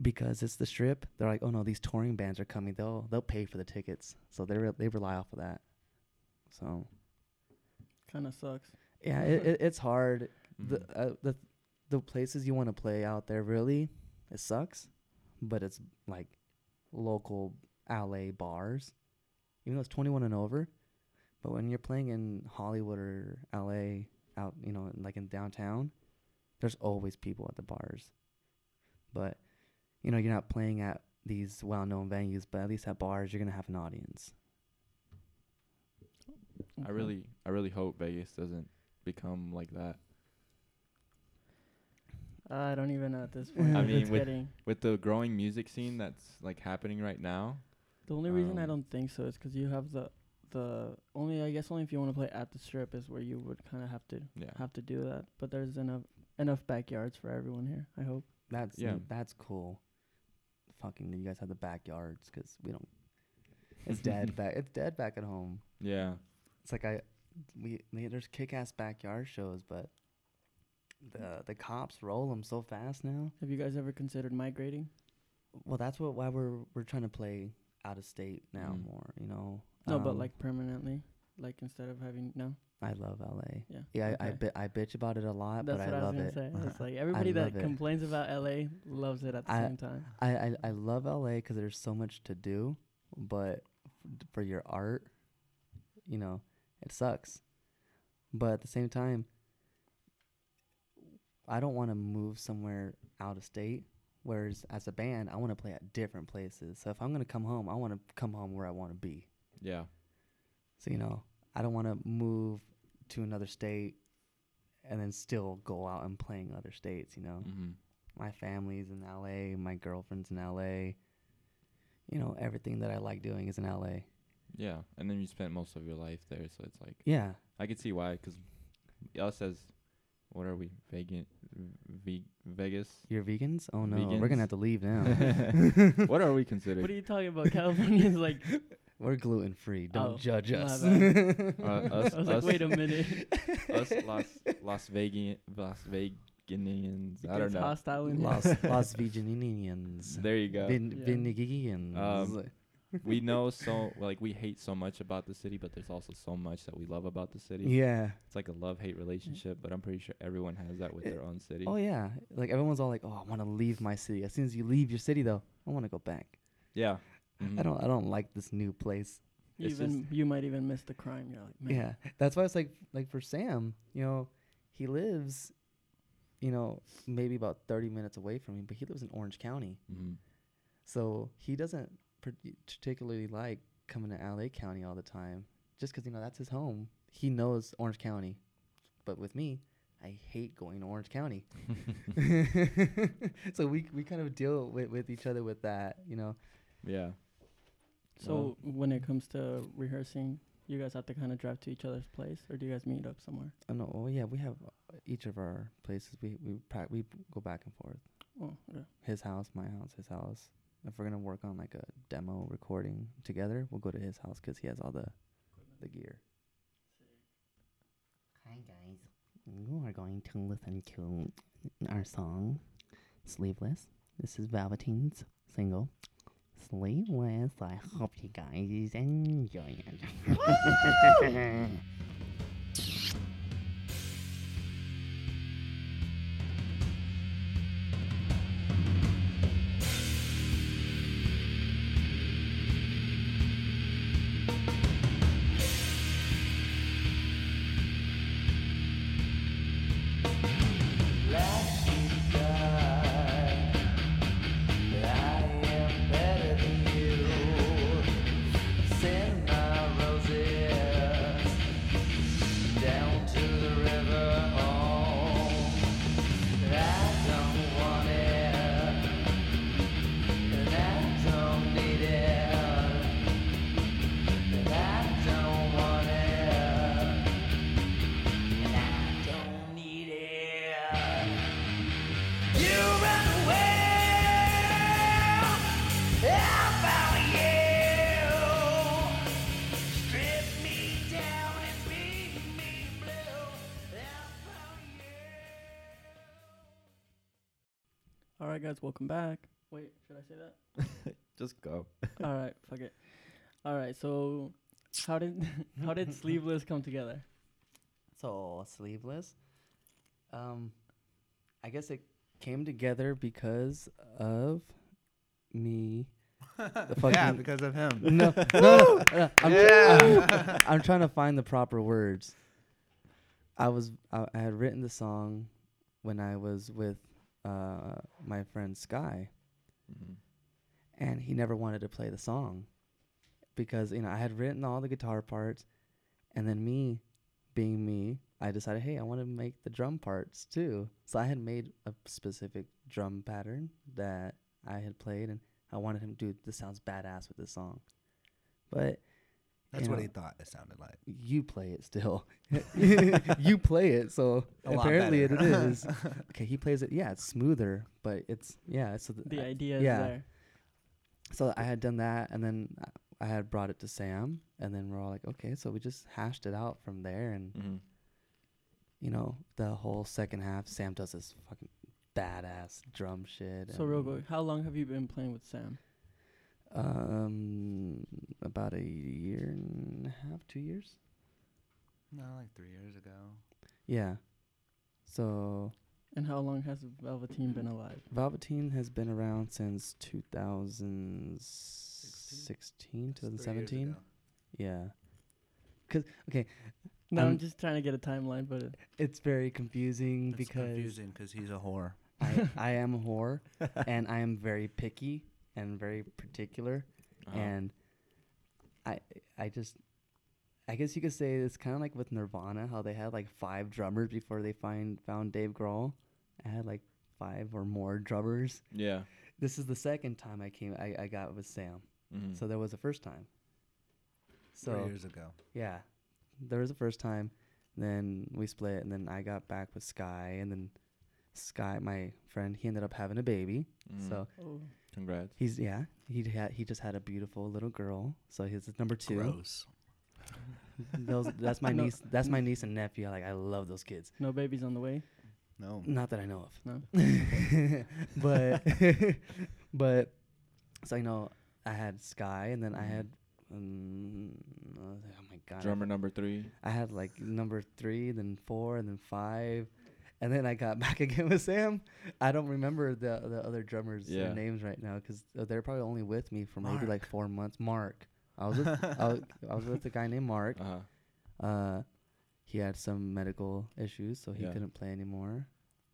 because it's the strip, they're like, oh no, these touring bands are coming. They'll they'll pay for the tickets, so they re- they rely off of that. So Kind of sucks. yeah, it, it it's hard. the Mhm. uh, the the places you want to play out there really it sucks but it's like local LA bars. Even though it's 21 and over but when you're playing in Hollywood or LA out you know like in downtown there's always people at the bars. But you know you're not playing at these well-known venues but at least at bars you're to have an audience. I really, I really hope Vegas doesn't become like that. I don't even know at this point. I mean, with- getting. With the growing music scene that's like happening right now. The only reason I um, don't think so is 'cause you have the the only I guess only if you want to play at the strip is where you would kind of have to Yeah. have to do that. But there's enough enough backyards for everyone here. I hope. that's Yeah. that's cool fucking you guys have the backyards cuz we don't it's dead back it's dead back at home Yeah. It's like I we they, there's kick-ass backyard shows, but the the cops roll them so fast now. Have you guys ever considered migrating? Well, that's what why we're we're trying to play out of state now Mm. more. You know. No, but Um, like permanently. Like instead of having no. I love LA. Yeah. Yeah, I I, bi- I bitch about it a lot, That's but what I I, love it. gonna say. It's like everybody that it. complains about LA loves it at the I- same time. I, I I love LA because there's so much to do, but for your art, you know, it sucks. But at the same time, I don't want to move somewhere out of state. Whereas as a band, I want to play at different places. So if I'm gonna come home, I want to come home where I want to be. Yeah. So you know, I don't want to move to another state and then still go out and playing other states. You know, Mm-hmm. my family's in LA, my girlfriend's in LA. You know, everything that I like doing is in LA. Yeah. And then you spent most of your life there, so it's like Yeah. I could see why. Cause us as what are we vegan? V- Vegas. You're vegans? Oh no, we're gonna have to leave now. what are we considered? What are you talking about? California's like we're gluten free. Don't Oh, judge us. Uh, us, I was like, wait a minute. us Las Las Vegas Las Veganians. I don't know. hostile. Las Las Veganians. There you go. Vin, Yeah. Um, we know so like we hate so much about the city, but there's also so much that we love about the city. yeah. It's like a love hate relationship, but I'm pretty sure everyone has that with It- their own city. Oh yeah. Like everyone's all like, "Oh, I want to leave my city." As soon as you leave your city, though, I want to go back. Yeah. I Mhm. don't. I don't like this new place. It's even you might even miss the crime. You're like, man. Yeah, that's why it's like like for Sam, you know, he lives, you know, maybe about thirty minutes away from me, but he lives in Orange County, Mhm. so he doesn't parti- particularly like coming to LA County all the time, just 'cause you know that's his home. He knows Orange County, but with me, I hate going to Orange County. so we we kind of deal with with each other with that, you know. Yeah. So when it comes to rehearsing, you guys have to kind of drive to each other's place, or do you guys meet up somewhere? Oh no, oh yeah, we have uh, each of our places. We we prac- we go back and forth. Oh, yeah. his house, my house, his house. If we're gonna work on like a demo recording together, we'll go to his house 'cause he has all the the gear. Hi guys, you are going to listen to our song "Sleeveless." This is Velvateen's single "Sleeveless." I hope you guys enjoy it. guys, welcome back. Wait, should I say that? Just go. All right, fuck it. All right, so how did how did Sleeveless come together? So sleeveless. Um, I guess it came together because of me. The yeah, because of him. No, no, no, no, I'm, Yeah. I'm trying to find the proper words. I was I, I had written the song when I was with uh, my friend Sky, Mhm. and he never wanted to play the song because you know I had written all the guitar parts, and then me, being me, I decided, hey, I want to make the drum parts too. So I had made a specific drum pattern that I had played, and I wanted him to do this sounds badass with this song, but That's you what know, he thought it sounded like. you play it still. you play it, so A apparently it better. okay, he plays it. Yeah, it's smoother, but it's yeah. So th- The I- idea is yeah. there. So I had done that, and then I- I had brought it to Sam, and then we're all like, okay, so we just hashed it out from there, and Mhm. you know, the whole second half, Sam does this fucking badass drum shit. So real quick, how long have you been playing with Sam? Um, about a year and a half, two years. No, like three years ago. Yeah. So And how long has Velvateen been alive? Velvateen has been around since 2016, It's 2017. Yeah. Cause okay, No, I'm Um, just trying to get a timeline, but it, it's very confusing It's because confusing because he's a whore. I, I am a whore and I am very picky and very particular Uh-huh. and I I just I guess you could say it's kind of like with Nirvana how they had like five drummers before they find found Dave Grohl. I had like five or more drummers. yeah. This is the second time I came I, I got with Sam. Mhm. So there was the first time. So three years ago. yeah, there was the first time. Then we split, and then I got back with Sky, and then Sky, my friend, he ended up having a baby. Mhm. So oh, congrats. he's yeah, he had he just had a beautiful little girl. So he's number two. Gross. Those that's my No. niece. That's my niece and nephew. Like I love those kids. no babies on the way. No. Not that I know of. No. but but so you know I had Sky, and then I had um, oh my god, Drummer number three. I had like number three, then four, and then five, and then I got back again with Sam. I don't remember the the other drummers' their names right now because they're probably only with me for maybe like four months. Mark, I was with, I, was, I was with a guy named Mark. Uh huh. Uh, he had some medical issues, so he Yeah. couldn't play anymore.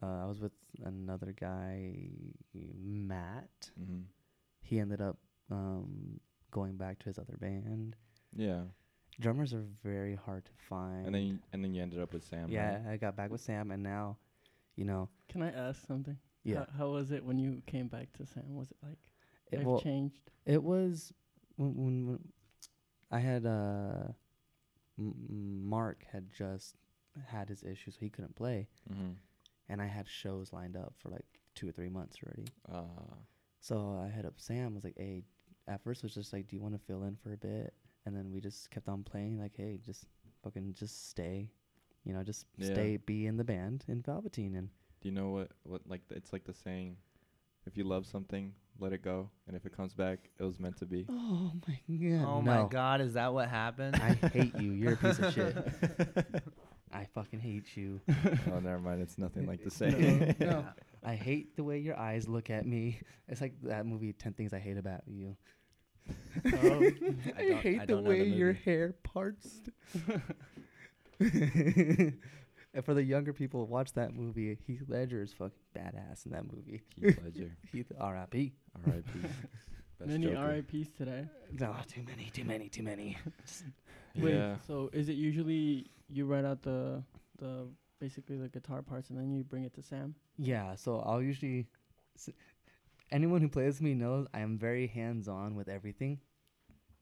Uh, I was with another guy, Matt. hmm He ended up um, going back to his other band. Yeah. Drummers are very hard to find. And then you, and then you ended up with Sam. yeah, right? I got back with Sam, and now, you know, Can I ask something? yeah, How, how was it when you came back to Sam? Was it like it, life well, changed? it was when, when, when I had uh, M- M- Mark had just had his issues, so he couldn't play, Mm-hmm. and I had shows lined up for like two or three months already. Uh, So I hit up Sam. Was like, hey, at first it was just like, do you want to fill in for a bit? And then we just kept on playing. Like, hey, just fucking just stay, you know, just Yeah. stay, be in the band in Velvateen, and do you know what what like th- it's like the saying, if you love something, let it go, and if it comes back, it was meant to be. oh my god, oh no. my god, is that what happened? I hate you. You're a piece of shit. I fucking hate you. oh, never mind. It's nothing like the No, saying. no. I hate the way your eyes look at me. It's like that movie, Ten Things I Hate About You. Um, I I, hate I the way the your hair parts. and for the younger people, who watch that movie. Heath Ledger is fucking badass in that movie. Heath Ledger. Heath R.I.P. R.I.P. Best Many Joker. RIPs today. No, too many, too many, too many. Wait, Yeah. so is it usually you write out the the basically the guitar parts and then you bring it to Sam? Yeah, so I'll usually. s- anyone who plays with me knows I am very hands-on with everything.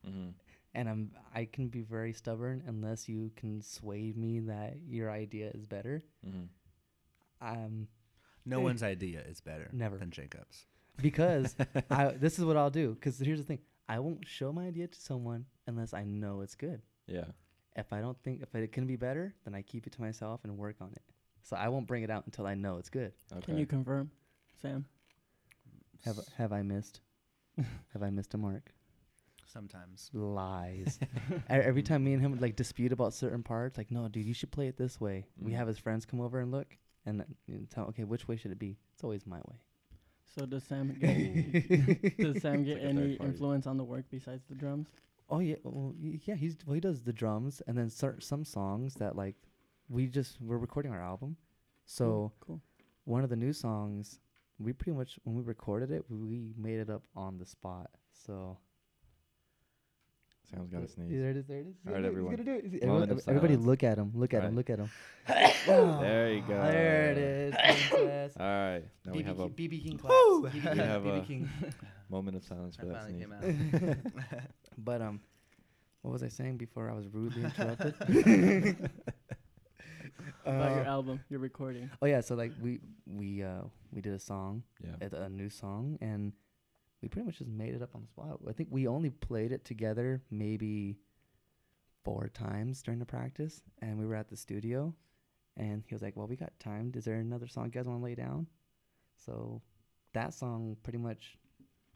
Mm-hmm. and I'm I can be very stubborn unless you can sway me that your idea is better. Mm-hmm. Um, no one's idea is better Never. than Jacob's. because I this is what I'll do. Because here's the thing: I won't show my idea to someone unless I know it's good. Yeah. If I don't think if it can be better, then I keep it to myself and work on it. So I won't bring it out until I know it's good. Okay. Can you confirm, Sam? Have have I missed? have I missed a mark? Sometimes. Lies. E- Every time me and him would like dispute about certain parts, like, no, dude, you should play it this way. We Mhm. have his friends come over and look and uh, you know, tell, okay, which way should it be? It's always my way. So does Sam get does Sam get like any influence on the work besides the drums? Oh yeah, well, yeah. He's well, he does the drums and then cer- some songs that like we just we're recording our album, so cool. one of the new songs we pretty much when we recorded it we made it up on the spot. So Sam's got to sneeze. There it is. There it is. He's All right, gonna do it, everyone. He's gonna do it. He's- Moment everyone- everybody, silence. look at him. Look at him. Look at him. There you go. There it is. All right. Now we have a BB King class. BB We King. have BB a- King. moment of silence for I that sneeze. came out. But um, what was I saying before I was rudely interrupted? About your Uh, album, your recording. oh yeah, so like we we uh we did a song, Yeah. a, a new song, and we pretty much just made it up on the spot. I think we only played it together maybe four times during the practice, and we were at the studio, and he was like, "Well, we got time. Is there another song you guys want to lay down?" So that song pretty much,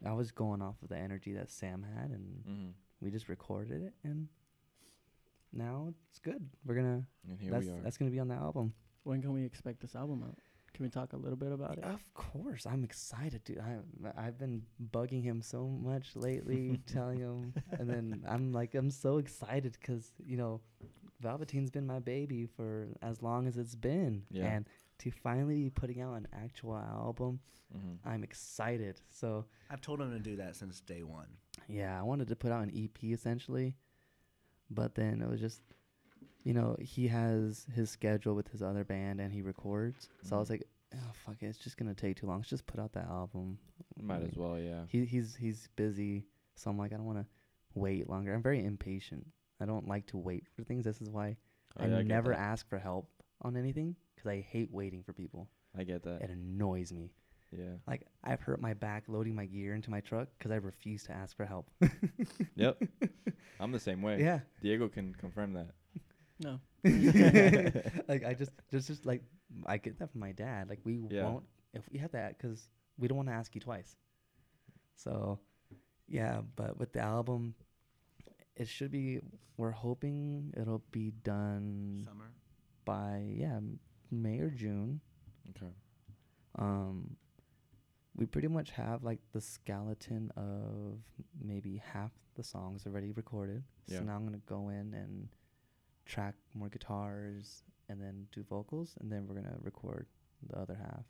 I was going off of the energy that Sam had, and Mm-hmm. we just recorded it, and now it's good. We're gonna And here that's we are. that's gonna be on the album. When can we expect this album out? Can we talk a little bit about it? Of course, I'm excited, dude. I I've been bugging him so much lately, telling him, and then I'm like, I'm so excited because you know, Velvateen's been my baby for as long as it's been, Yeah. and to finally be putting out an actual album, mm-hmm. I'm excited. So I've told him to do that since day one. yeah, I wanted to put out an EP essentially, but then it was just, you know, he has his schedule with his other band and he records. So I was Mhm. like, oh fuck it, it's just gonna take too long. Let's just put out that album. Might as well, yeah. He he's he's busy, so I'm like, I don't want to wait longer. I'm very impatient. I don't like to wait for things. This is why Oh, I yeah, get never ask for help on anything because I hate waiting for people. I get that. It annoys me. Yeah. Like I've hurt my back loading my gear into my truck because I refuse to ask for help. Yep. I'm the same way. yeah. Diego can confirm that. No. like I just just just like I get that from my dad. Like we Yeah. won't if we have that because we don't want to ask you twice. So, yeah, but with the album, it should be. We're hoping it'll be done Summer. by yeah May or June. Okay. Um, we pretty much have like the skeleton of maybe half the songs already recorded. Yeah. So now I'm gonna go in and track more guitars and then do vocals, and then we're gonna record the other half.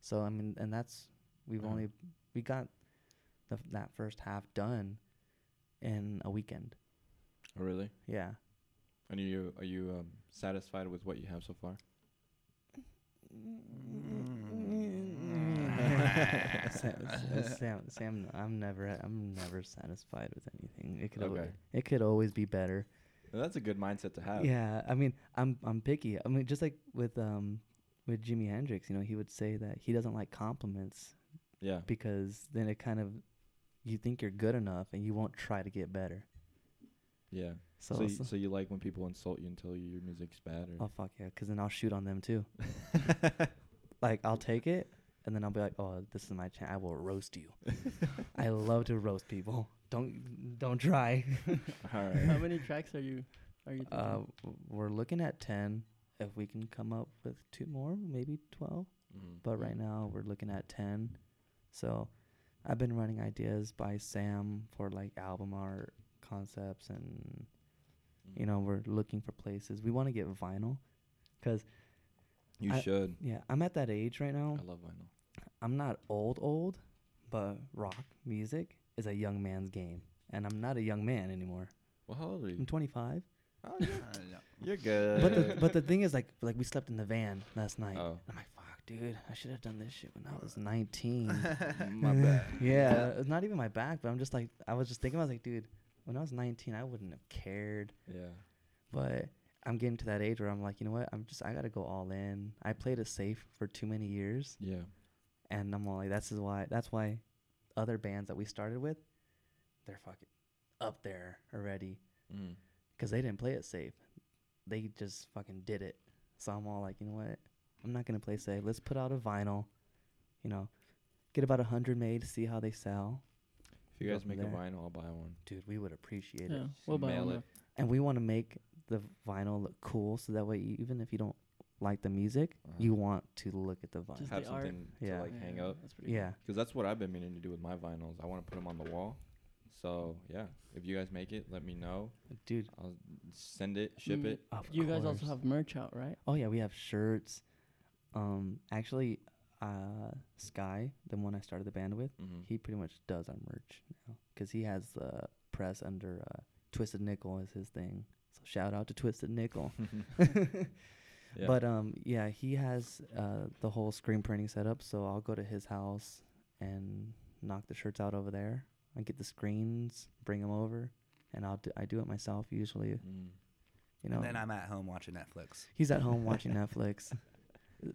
So I mean, and that's we've Uh-huh. only we got the, that first half done in a weekend. Oh, really? Yeah. And are you are you um, satisfied with what you have so far? Sam, Sam, Sam, I'm never, I'm never satisfied with anything. It could, always, it could always be better. Well, that's a good mindset to have. Yeah, I mean, I'm, I'm picky. I mean, just like with, um, with Jimi Hendrix, you know, he would say that he doesn't like compliments Yeah. because then it kind of, you think you're good enough and you won't try to get better. Yeah. So, So, so, you, so you like when people insult you and tell you your music's bad, or oh fuck yeah, because then I'll shoot on them too. like I'll take it and then I'll be like, oh, this is my chance. I will roast you. I love to roast people. Don't don't try. all How many tracks are you are you thinking? Uh, we're looking at ten. If we can come up with two more, maybe twelve. Mhm. But right now we're looking at ten. So, I've been running ideas by Sam for like album art concepts, and you Mhm. know we're looking for places. We want to get vinyl, cause you I- should. yeah, I'm at that age right now. I love vinyl. I'm not old old, but rock music is a young man's game, and I'm not a young man anymore. Well, how old are you? I'm 25. Oh, Uh, you're, you're good. But the, but the thing is, like like we slept in the van last night. oh, I'm like, fuck, dude, I should have done this shit when I was 19. my bad. yeah, it's not even my back, but I'm just like, I was just thinking, I was like, dude, when I was 19, I wouldn't have cared. Yeah. But I'm getting to that age where I'm like, you know what? I'm just, I gotta go all in. I played it safe for too many years, Yeah. and I'm all like, that's is why. That's why other bands that we started with, they're fucking up there already, Mm. because they didn't play it safe. They just fucking did it. So I'm all like, you know what? I'm not gonna play safe. Let's put out a vinyl. You know, get about a hundred made, see how they sell. If you guys make there. a vinyl, I'll buy one. Dude, we would appreciate yeah, it. we'll buy mail one. it. And we want to make the vinyl look cool, so that way, you, even if you don't like the music, Uh-huh. you want to look at the vinyl. Just Have the art. something Yeah. to like hang Yeah, up. That's pretty yeah. Because that's what I've been meaning to do with my vinyls. I want to put them on the wall. So yeah, if you guys make it, let me know. Dude, I'll send it, ship Mm. it. of You guys also have merch out, right? Oh yeah, we have shirts. Um, actually, uh, Sky, the one I started the band with, Mm-hmm. he pretty much does our merch now because he has the press under uh, Twisted Nickel is his thing. So shout out to Twisted Nickel. yeah. But um, yeah, he has uh the whole screen printing setup. So I'll go to his house and knock the shirts out over there. I get the screens, bring them over, and I'll do I do it myself usually. Mm. You know, and then I'm at home watching Netflix. he's at home watching Netflix.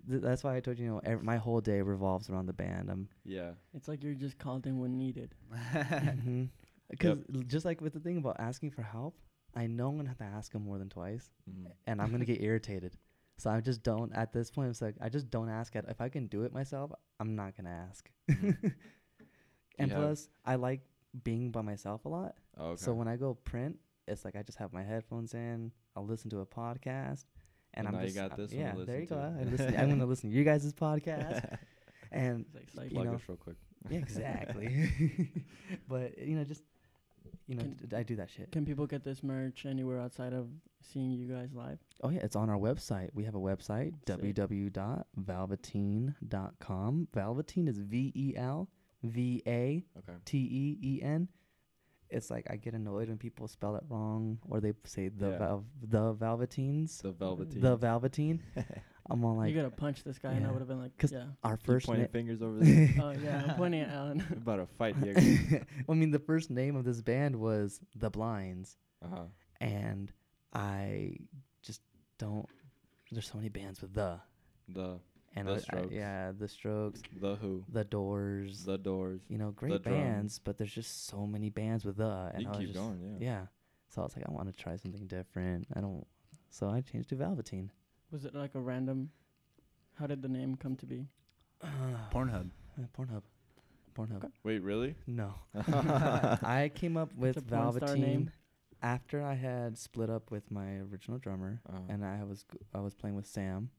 Th- that's why I told you, you know, ev- my whole day revolves around the band. I'm Yeah. It's like you're just called in when needed. because just like with the thing about asking for help, I know I'm gonna have to ask him more than twice, Mm. and I'm gonna get irritated. So I just don't. At this point, it's like I just don't ask it. If I can do it myself, I'm not gonna ask. Mhm. and have- plus, I like being by myself a lot. Oh, okay. So when I go print, it's like I just have my headphones in. I'll listen to a podcast, and And I'm just got uh, this one to yeah. there listen you go. to. I listen, I'm gonna listen to you guys' podcast, and It's like you Plug know, us real quick. yeah, exactly. but you know, just you know, Can- d- I do that shit. Can people get this merch anywhere outside of seeing you guys live? Oh yeah, it's on our website. We have a website Sick. www.velvateen.com. Velvateen is V E L V A Okay. T E E N. It's like I get annoyed when people spell it wrong or they say the Yeah. val- the Velveteens. The Velvateen. The Velvateen. I'm all like you gotta punch this guy, and I would have been like, 'Cause yeah. our first pointing name. fingers over there. oh yeah, I'm pointing at Alan. About a fight, Diego. I mean, the first name of this band was The Blinds, Uh huh. and I just don't. There's so many bands with the The and The I- I- Strokes. yeah, the Strokes, the Who. the Doors, The Doors. you know, great Drums. bands, but there's just so many bands with the. And You I can was keep just, going, yeah. Yeah. So I was like, I want to try something different. I don't. So I changed to Velvateen. Was it like a random? How did the name come to be? Pornhub. Uh, Pornhub. Pornhub. Wait, really? No. I came up with a Velvateen after I had split up with my original drummer, Uh-huh. and I was g- I was playing with Sam,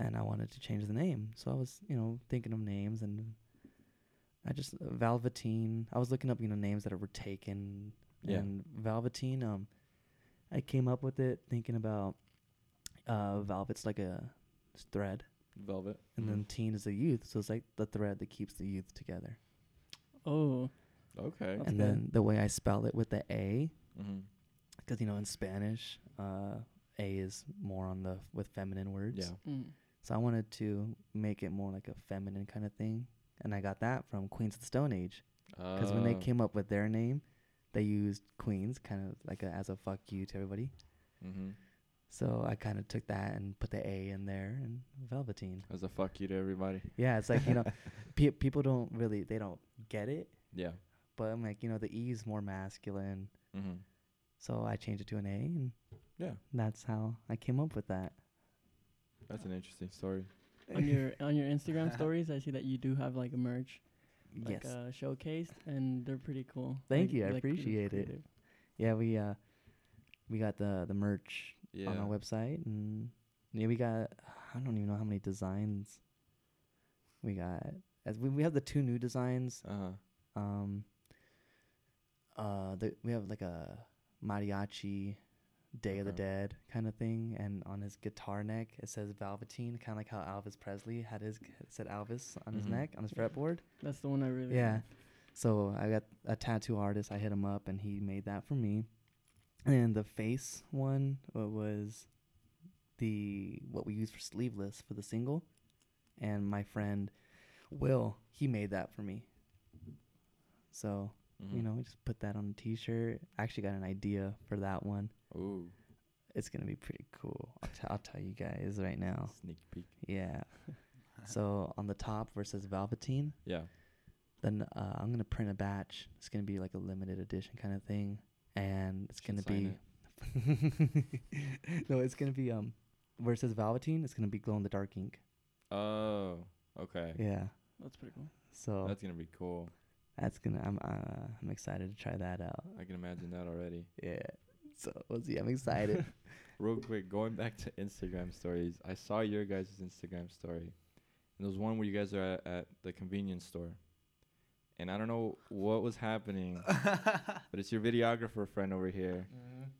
and I wanted to change the name. So I was you know thinking of names, and I just uh, Velvateen. I was looking up you know names that were taken, Yeah. and Velvateen. Um, I came up with it thinking about uh velvet's like a s- thread, Velvet. and then teen is the youth, so it's like the thread that keeps the youth together. Oh, Okay. That's and good. then the way I spell it with the A, Mm-hmm. because you know in Spanish, uh, A is more on the with feminine words. Yeah. mm. So I wanted to make it more like a feminine kind of thing, and I got that from Queens of the Stone Age. Because when they Uh, came up with their name, they used Queens kind of like a, as a fuck you to everybody. Mm-hmm. So I kind of took that and put the A in there and Velvateen. As a fuck you to everybody. Yeah, it's like you know, pe- people don't really they don't get it, Yeah. but I'm like you know the E is more masculine, Mm-hmm. so I changed it to an A, and Yeah. that's how I came up with that. That's an interesting story. on your on your Instagram stories, I see that you do have like a merch, like yes. uh, showcased, and they're pretty cool. Thank Like- you, I like, appreciate it. Yeah, we uh we got the the merch Yeah. on our website and yeah, we got I don't even know how many designs we got. As we we have the two new designs. Uh-huh. Um uh the, we have like a mariachi Day of the Dead kind of thing and on his guitar neck it says Velvateen, kind of like how Elvis Presley had his said Elvis on his Mhm. neck on his fretboard. That's the one I really. Yeah. love. So I got a tattoo artist. I hit him up, and he made that for me. And the face one uh, was the what we use for sleeveless for the single. And my friend Will, he made that for me. So Mhm. you know, we just put that on a T-shirt. I actually got an idea for that one. Ooh. It's gonna be pretty cool. I'll, t- I'll tell you guys right now. Sneak peek. Yeah. so on the top versus Velvateen, Yeah. then uh, I'm gonna print a batch. It's gonna be like a limited edition kind of thing, and it's gonna sign be. no, it's gonna be um, where it says Velvateen, it's gonna be glow in the dark ink. Oh. Okay. Yeah. That's pretty cool. So That's gonna be cool. that's gonna. I'm uh, I'm excited to try that out. I can imagine that already. Yeah. So we'll see. I'm excited. Real quick, going back to Instagram stories, I saw your guys' Instagram story. And there was one where you guys are at, at the convenience store. And I don't know what was happening, but it's your videographer friend over here.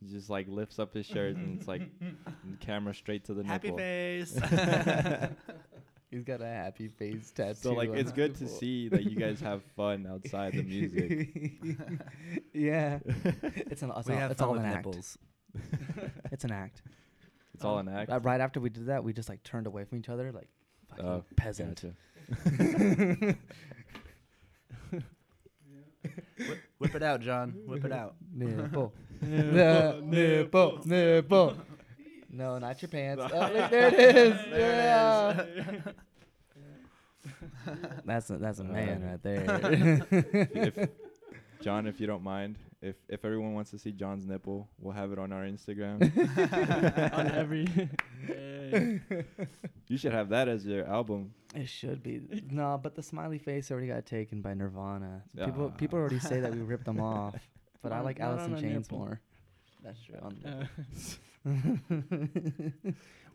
He just like lifts up his shirt and it's like camera straight to the Happy nipple. face. He's got a happy face tattoo. So like it's his good to see that you guys have fun outside the music. yeah. It's an. It's, we all, have it's all with an act. It's an act. It's all an act. Uh, right after we did that, we just like turned away from each other, like fucking Oh, peasant. Gotcha. Whip, whip it out, John. Whip it out. Nipple. nipple. Nipple. Nipple. No, not your pants. Oh, look, there it is. yeah. That's a, that's a man Uh, right there. if John, if you don't mind, if if everyone wants to see John's nipple, we'll have it on our Instagram. on every. You should have that as your album. it should be. No, but the smiley face already got taken by Nirvana. People Ah. people already say that we ripped them off, but I like not Alice in Chains nipple. more. That's true. On Uh,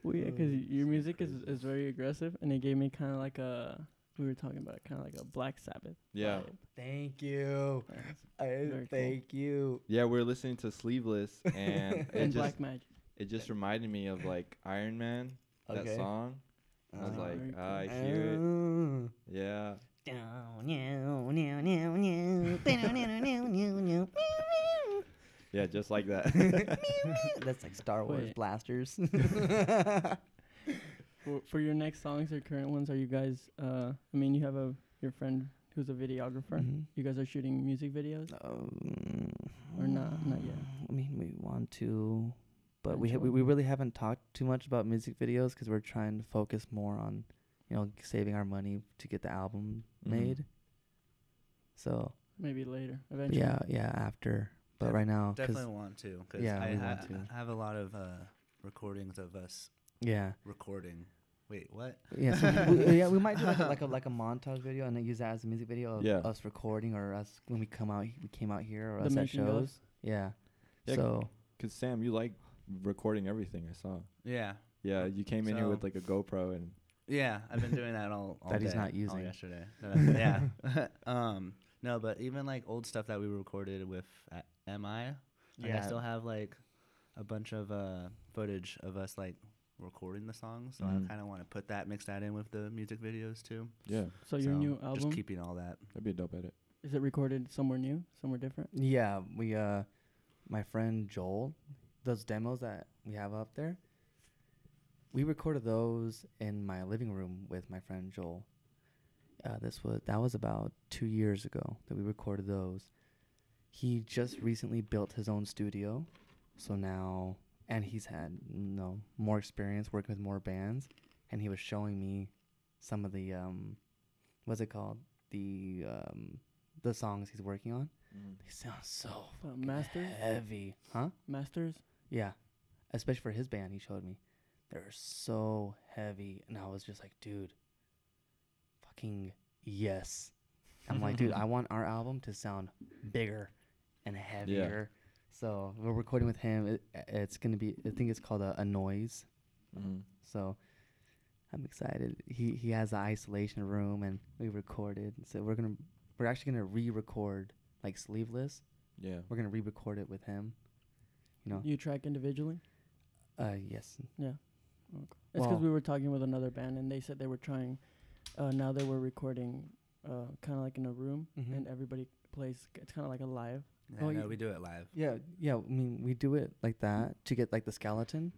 well, yeah, because your music is, is very aggressive, and it gave me kind of like a we were talking about kind of like a Black Sabbath. Yeah. vibe. Thank you. I, Very cool. thank you. Yeah, we are listening to Sleeveless, and it and just Black Magic. it just reminded me of like Iron Man, that Okay. song. I was Uh, like, very cool. I hear it. Uh, Yeah. Yeah, just like that. That's like Star Wars Wait. blasters. For, for your next songs or current ones, are you guys? Uh, I mean, you have a your friend who's a videographer. Mhm. You guys are shooting music videos. Um, Or not- not yet? I mean, we want to, but we, ha- we we really haven't talked too much about music videos because we're trying to focus more on, you know, saving our money to get the album Mhm. made. So Maybe later, eventually. yeah, yeah, after. But Def- right now, Definitely want to. Cause Yeah, I, we ha- want to. I have a lot of uh, recordings of us yeah, recording. Wait, what? yeah, so we, yeah, we might do like a, like a like a montage video and then use that as a music video of Yeah. us recording or us when we come out we came out here or The us at making of. shows. Yeah. Yeah, so Cause Sam, you like recording everything. I saw. Yeah, Yeah, you came in here with like a GoPro and yeah. I've been doing that all, all That he's day, not all using. yesterday. Uh, yeah. um. No, but even like old stuff that we recorded with at MI. Like, I still have like a bunch of uh, footage of us like recording the songs. So Mhm. I kind of want to put that, mix that in with the music videos too. yeah, So your So, new Just album keeping all that. that'd be a dope edit. is it recorded somewhere new, somewhere different? Yeah, we uh my friend Joel, those demos that we have up there, we recorded those in my living room with my friend Joel. Uh, this was that was about two years ago that we recorded those. He just recently built his own studio, so now and he's had you know more experience working with more bands, and he was showing me some of the um, what's it called the um the songs he's working on. They sound so Uh, fucking Masters? heavy, huh? Masters. Yeah, especially for his band, he showed me. They're so heavy, and I was just like, dude, fucking yes. I'm like, dude, I want our album to sound bigger and heavier. So we're recording with him. It, it's gonna be, I think it's called a, a noise. Mm-hmm. So I'm excited. He he has the isolation room, and we recorded. So we're gonna, we're actually gonna re-record like sleeveless. Yeah. We're gonna re-record it with him. You know. You track individually. Uh, yes. Yeah. Okay. It's because Well- we were talking with another band, and they said they were trying. Uh, now they were recording, uh, kind of like in a room, Mhm. and everybody plays. It's kind of like a live. Yeah, Oh, no, you- we do it live. Yeah, yeah. I mean, we do it like that to get like the skeleton,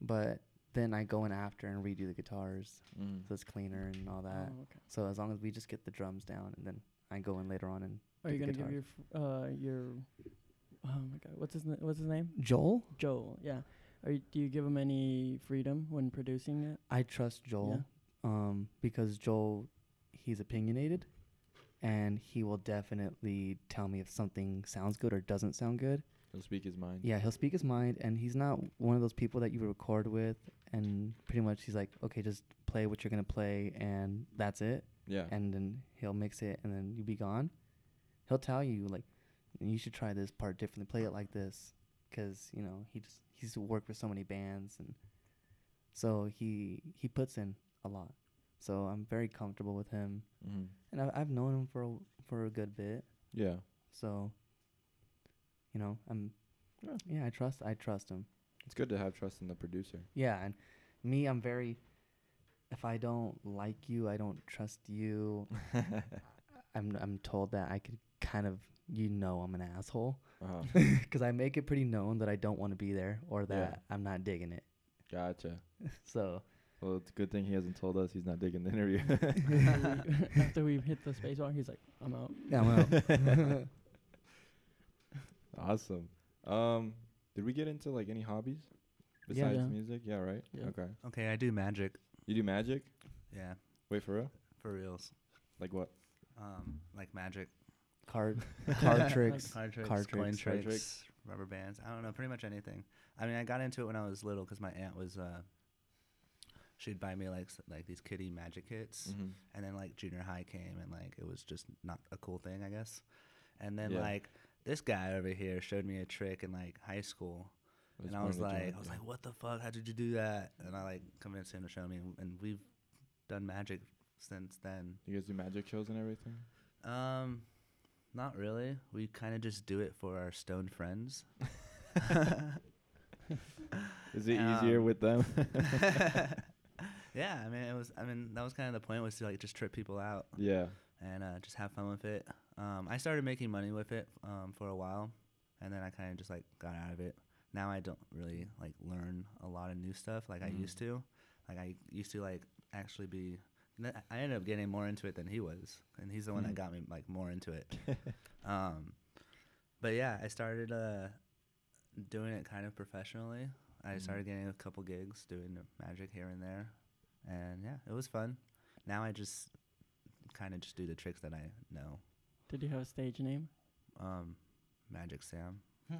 but then I go in after and redo the guitars, Mm. so it's cleaner and all that. Oh, okay. So as long as we just get the drums down, and then I go in later on and Are you do gonna the give your f- uh your oh my god what's his na- what's his name Joel. Joel yeah are you, do you give him any freedom when producing it I trust Joel, um, because Joel, he's opinionated, and he will definitely tell me if something sounds good or doesn't sound good. He'll speak his mind. Yeah, he'll speak his mind, and he's not one of those people that you record with, and pretty much he's like, okay, just play what you're gonna play, and that's it. Yeah. And then he'll mix it, and then you be gone. He'll tell you like, you should try this part differently, play it like this, because you know he just he's worked with so many bands, and so he he puts in a lot. So I'm very comfortable with him, mm-hmm. and I've I've known him for a, for a good bit. Yeah. So, you know, I'm Yeah. yeah, I trust I trust him. It's good to have trust in the producer. Yeah, and me, I'm very. If I don't like you, I don't trust you. I'm I'm told that I could kind of you know I'm an asshole Uh-huh. because I make it pretty known that I don't want to be there or that Yeah. I'm not digging it. Gotcha. So Well, it's a good thing he hasn't told us he's not digging the interview. after, we, after hit the space bar he's like I'm out yeah, I'm out. awesome. Um, did we get into like any hobbies besides Yeah. music? Yeah, right. Yeah. Okay. Okay, I do magic. You do magic? Yeah, Wait for real? for reals. Like what? Um, like magic. card card Like- tricks. Card tricks, Card coin tricks, card tricks, tricks. rubber bands. I don't know, pretty much anything. I mean, I got into it when I was little because my aunt was. Uh, she'd buy me like like these kitty magic kits, Mm-hmm. and then like junior high came, and like it was just not a cool thing, I guess. And then Yeah. like this guy over here showed me a trick in like high school, and I was like, I was like, what the fuck? How did you do that? And I like convinced him to show me, and we've done magic since then. You guys do magic shows and everything? Um, not really. We kind of just do it for our stoned friends. Is it easier Um, with them? yeah, I mean, it was. I mean, that was kind of the point was to like just trip people out yeah. and uh, just have fun with it. Um, I started making money with it um, for a while, and then I kind of just like got out of it. Now I don't really like learn a lot of new stuff like I Mhm. used to. Like I used to like actually be. I ended up getting more into it than he was, and he's the one that Mhm. got me like more into it. um, but yeah, I started uh, doing it kind of professionally. I Mhm. started getting a couple gigs doing magic here and there, and yeah, it was fun. Now I just kind of just do the tricks that I know. Did you have a stage name? Um, Magic Sam. Hmm.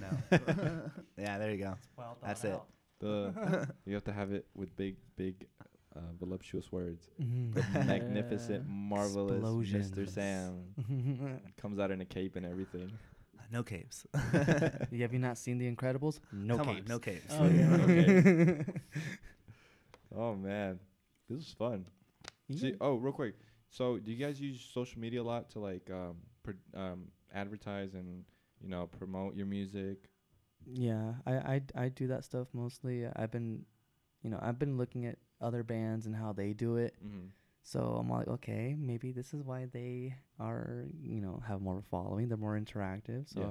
no. yeah, there you go. Well That's it. The you have to have it with big, big, uh, voluptuous words. Mhm. The magnificent, Yeah. marvelous Mr. Sam comes out in a cape and everything. No capes. Have you not seen The Incredibles? No Come capes. on, no capes. Oh, yeah. Okay. Oh man, this is fun. See, oh, real quick. So, do you guys use social media a lot to like um, pro- um advertise and you know promote your music? Yeah, I, I I do that stuff mostly. I've been, you know, I've been looking at other bands and how they do it. Mm-hmm. So I'm like, okay, maybe this is why they are, you know, have more following. They're more interactive. So, Yeah.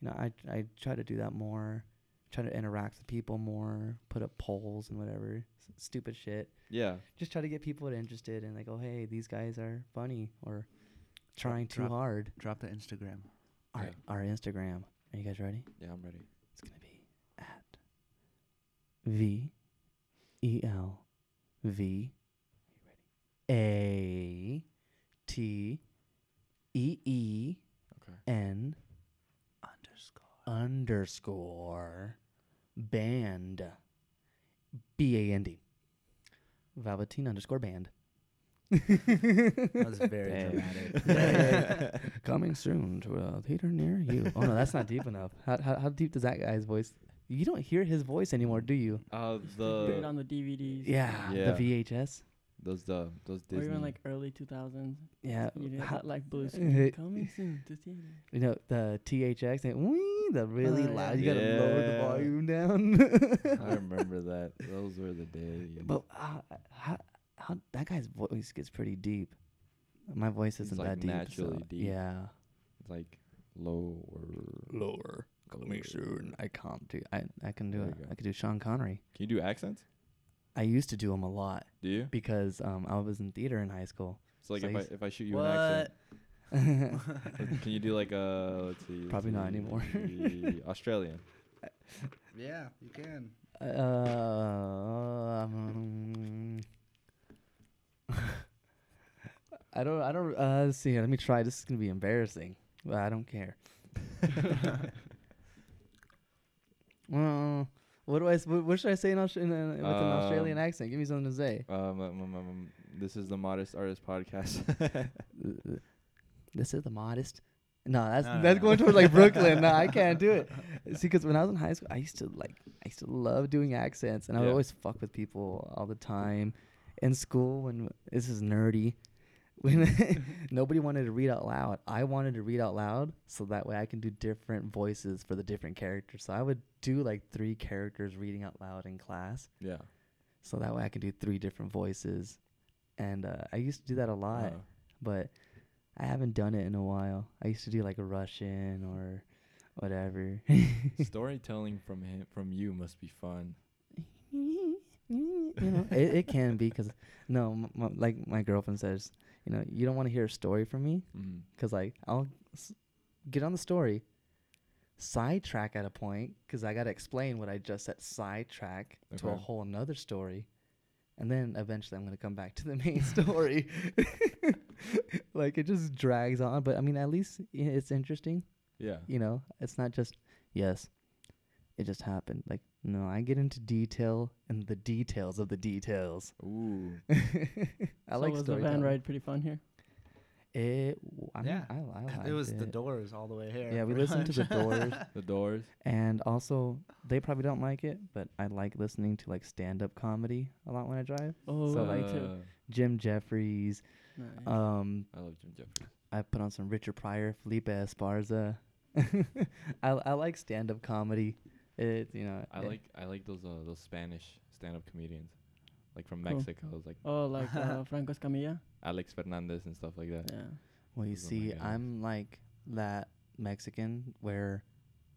you know, I I try to do that more. Try to interact with people more. Put up polls and whatever s- stupid shit. Yeah. Just try to get people interested and like, oh hey, these guys are funny or trying too drop- hard. Drop the Instagram. Our Yeah. our Instagram. Are you guys ready? Yeah, I'm ready. It's gonna be at V E L V A T E E N. Okay. N Underscore. Underscore band B A N D. Valentine underscore band. That was very Dang. dramatic. Yeah, yeah, yeah. Coming soon to a theater near you. Oh no, that's not deep enough. How, how how deep does that guy's voice? You don't hear his voice anymore, do you? Uh, Put it the on the DVDs. Yeah, Yeah. the VHS. Those the those days, Or Disney. even like early 2000s. Yeah, You know, how- that like blue uh, screen coming soon to theater. you know the THX and wee, the really Oh, loud. yeah. You gotta lower the volume down. I remember that. Those were the days. but uh, how how that guy's voice gets pretty deep. My voice isn't like, that deep. so- deep. Yeah. It's like lower. Lower. Coming soon. I can't do. I I can do There it. I can do Sean Connery. Can you do accents? I used to do them a lot Do you? because um I was in theater in high school. So like So if I he's- if I shoot you What? an accent, can you do like a let's see? let's Probably not anymore. Australian. yeah, you can. Uh, um, I don't. I don't. Uh, let's see. Let me try. This is gonna be embarrassing, but I don't care. well, what do I? s- What, should I say in, Aus- in a, with an Australian Um, accent? Give me something to say. Um, um, um, um, this is the Modest Artist Podcast. This is the modest. No, that's No, no, that's no. going towards like Brooklyn. no, I can't do it. See, because when I was in high school, I used to like, I used to love doing accents, and I would Yeah. always fuck with people all the time. In school, when this is nerdy, nobody wanted to read out loud, I wanted to read out loud, so that way I can do different voices for the different characters. So I would do like three characters reading out loud in class, yeah. so that way I can do three different voices. And uh, I used to do that a lot but I haven't done it in a while. I used to do like a Russian or whatever. storytelling from him from you must be fun. you know, it, it can be because no, m- m- like my girlfriend says, you know, you don't want to hear a story from me mm-hmm. because like I'll s- get on the story, sidetrack at a point because I gotta explain what I just said, sidetrack to a whole another story, and then eventually I'm gonna come back to the main story. like it just drags on, but I mean, at least it's interesting. Yeah. You know, it's not just yes, it just happened. Like no, I get into detail and the details of the details. Ooh. I so like was the van storytelling. ride pretty fun here? It. w- I mean, Yeah. I, I liked it was the. Doors all the way here. Yeah, we pretty listened to the Doors, The Doors. and also they probably don't like it, but I like listening to like stand-up comedy a lot when I drive. Oh, So, me like, too. Uh, Jim Jefferies. Nice. Um, I love Jim Jefferies. I put on some Richard Pryor, Felipe Esparza. I I like stand-up comedy. It you know I it- like I like those uh, those Spanish stand-up comedians, like from Cool. Mexico. It's like oh, like uh, Franco Escamilla. Alex Fernandez and stuff like that. Yeah. Well, you Those see. I'm like that Mexican where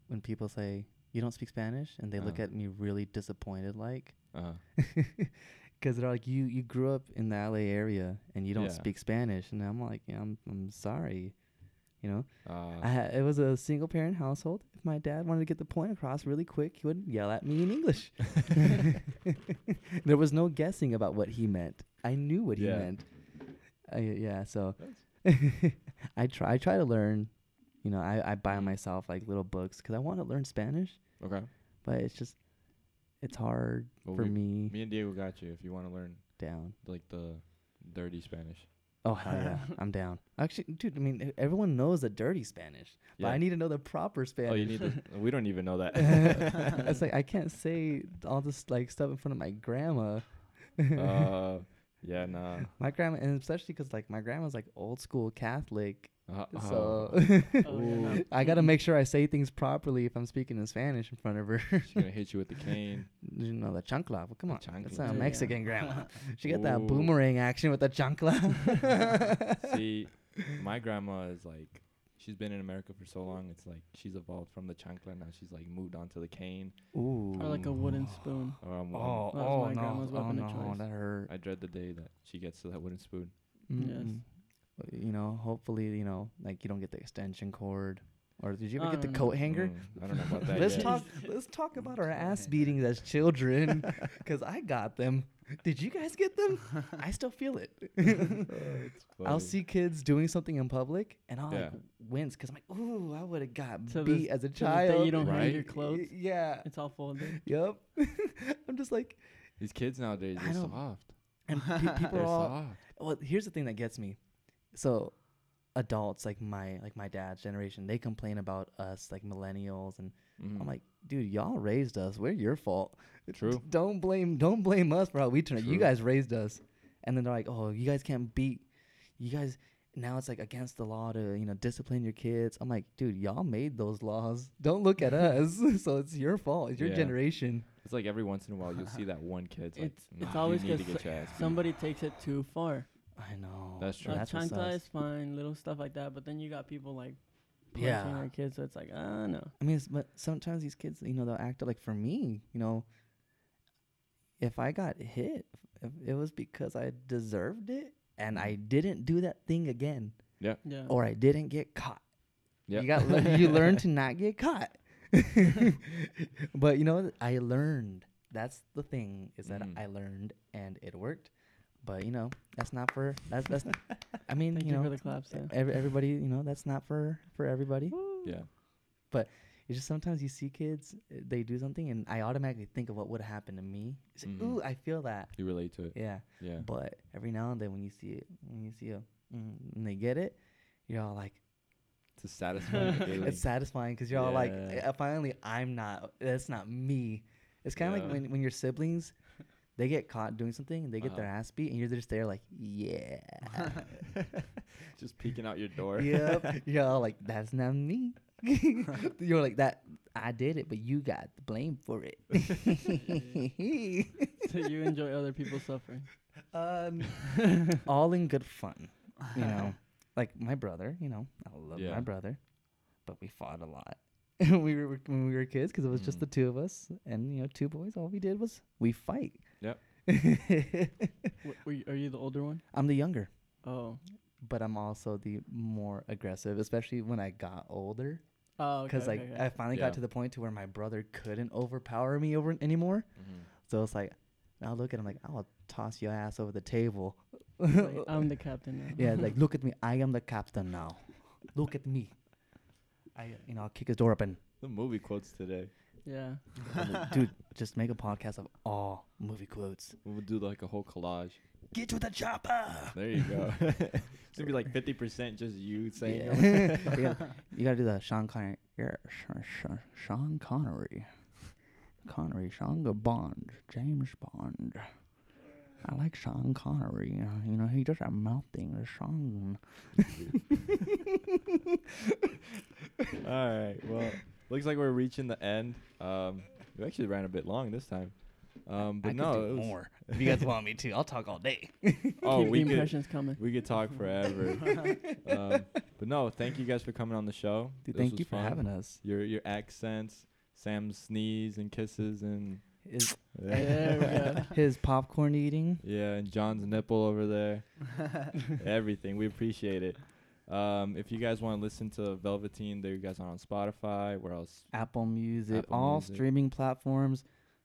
when people say you don't speak Spanish and they look Uh-huh. at me really disappointed, like, Uh, because they're like, you you grew up in the LA area and you don't Yeah. speak Spanish, and I'm like, yeah, I'm I'm sorry, you know. uh, I ha- it was a single parent household. If my dad wanted to get the point across really quick, he would yell at me in English. there was no guessing about what he meant. I knew what he meant. I, yeah, so I try I try to learn. You know, I, I buy myself like little books because I want to learn Spanish, okay. but it's just it's hard Well, for me me and Diego got you if you want to learn down. like the dirty Spanish. Oh hell yeah, I'm down. Actually, dude, I mean everyone knows the dirty Spanish, but I need to know the proper Spanish. Oh, you need to. we don't even know that. it's like I can't say all this like stuff in front of my grandma. uh, yeah, nah. my grandma, and especially because like my grandma's like old school Catholic, Uh, so Oh, yeah. I gotta make sure I say things properly if I'm speaking in Spanish in front of her. she's gonna hit you with the cane. you know the chancla. Well, come The on, that's chancla. not a Yeah. Mexican grandma. She got that boomerang action with the chancla. See, my grandma is like, she's been in America for so long. It's like she's evolved from the chancla. Now she's like moved on to the cane. Ooh. Or like a wooden spoon. Or I'm, Oh, oh my no, grandma's oh weapon of no, choice. that hurt. I dread the day that she gets to that wooden spoon. Yes. You know, hopefully, you know, like you don't get the extension cord. Or did you ever I get the coat hanger? Mm, I don't know about that. let's yet. talk. Let's talk about our ass hanger. beatings as children, because I got them. Did you guys get them? I still feel it. I'll see kids doing something in public, and I'll like wince because I'm like, "Ooh, I would have got To beat this- as a to this child." you don't hang your clothes. Yeah. It's all folded. Yep. I'm just like, These kids nowadays, they're know. soft. and pe- people They're are all. soft. Well, here's the thing that gets me. So, adults like my like my dad's generation, they complain about us like millennials, and Mhm. I'm like, dude, y'all raised us. We're your fault. True. Don't blame don't blame us for how we turned out. You guys raised us. And then they're like, oh, you guys can't beat. You guys now it's like against the law to you know discipline your kids. I'm like, dude, y'all made those laws. Don't look at us. so it's your fault. It's your Yeah. generation. It's like every once in a while you'll see that one kid's like, It's it's always you to because get your somebody takes it too far. I know. That's true. Like That's what chancla sucks. is fine, little stuff like that, but then you got people like punching Yeah. their kids, so it's like, ah, no. I mean, it's, but sometimes these kids, you know, they'll act like for me, you know, if I got hit, if it was because I deserved it and I didn't do that thing again, Yeah. or I didn't get caught. Yeah. You got le- you learn to not get caught. but you know, I learned. That's the thing is that Mhm. I learned and it worked. But you know, that's not for that's that's. I mean, Thank you you, know, for the claps. Yeah. every, everybody, you know, that's not for for everybody. Yeah. But it's just sometimes you see kids, uh, they do something, and I automatically think of what would happen to me. It's like, Mhm. Ooh, I feel that. You relate to it. Yeah. Yeah. But every now and then, when you see it, when you see a, mm, and they get it, you're all like, It's a satisfying feeling. it's satisfying because you're all like, Yeah. "Eh, finally, I'm not. That's not me. It's kind of Yeah. like when when your siblings, they get caught doing something and they get their Uh-huh. ass beat, and you're just there like, yeah, Just peeking out your door. yep. You're all like, that's not me. you're like that. I did it, but you got the blame for it. so you enjoy other people's suffering. Um, all in good fun, you know. Like my brother, you know, I love Yeah. my brother, but we fought a lot. we were when we were kids because it was just Mhm. the two of us, and you know, two boys. All we did was we fight. Yep. Wh- were you, are you the older one? I'm the younger, Oh. but I'm also the more aggressive, especially when I got older. Oh, okay. Because like okay, okay. I finally Yeah. got to the point to where my brother couldn't overpower me over anymore. Mhm. So it's like, I'll look at him like, I'll toss your ass over the table. Like, I'm the captain now. Yeah, like look at me. I am the captain now. Look at me. I, you know, I'll kick his door open. The movie quotes today. Yeah. Dude, just make a podcast of all movie quotes. We'll do like a whole collage. Get with the chopper. There you go. it's gonna be like fifty percent just you saying. Yeah. them. you, gotta, you gotta do the Sean Connery. Yeah, Sean, Sean, Sean Connery. Connery, Sean Bond, James Bond. I like Sean Connery. uh, You know, he does that mouth thing. The Sean. All right. Well, looks like we're reaching the end. Um, we actually ran a bit long this time. Um, but I no, could it do was- more. If you guys want me to, I'll talk all day. Oh, Keep we the could impressions coming. we could talk forever. um, but no, thank you guys for coming on the show. Dude, This thank was you for having us. Your your accents, Sam's sneeze and kisses, and His, There his popcorn eating. yeah, and John's nipple over there. Everything. We appreciate it. Um, if you guys want to listen to Velvateen, there you guys are on Spotify. Where else? Apple Music, Apple all Music. streaming platforms.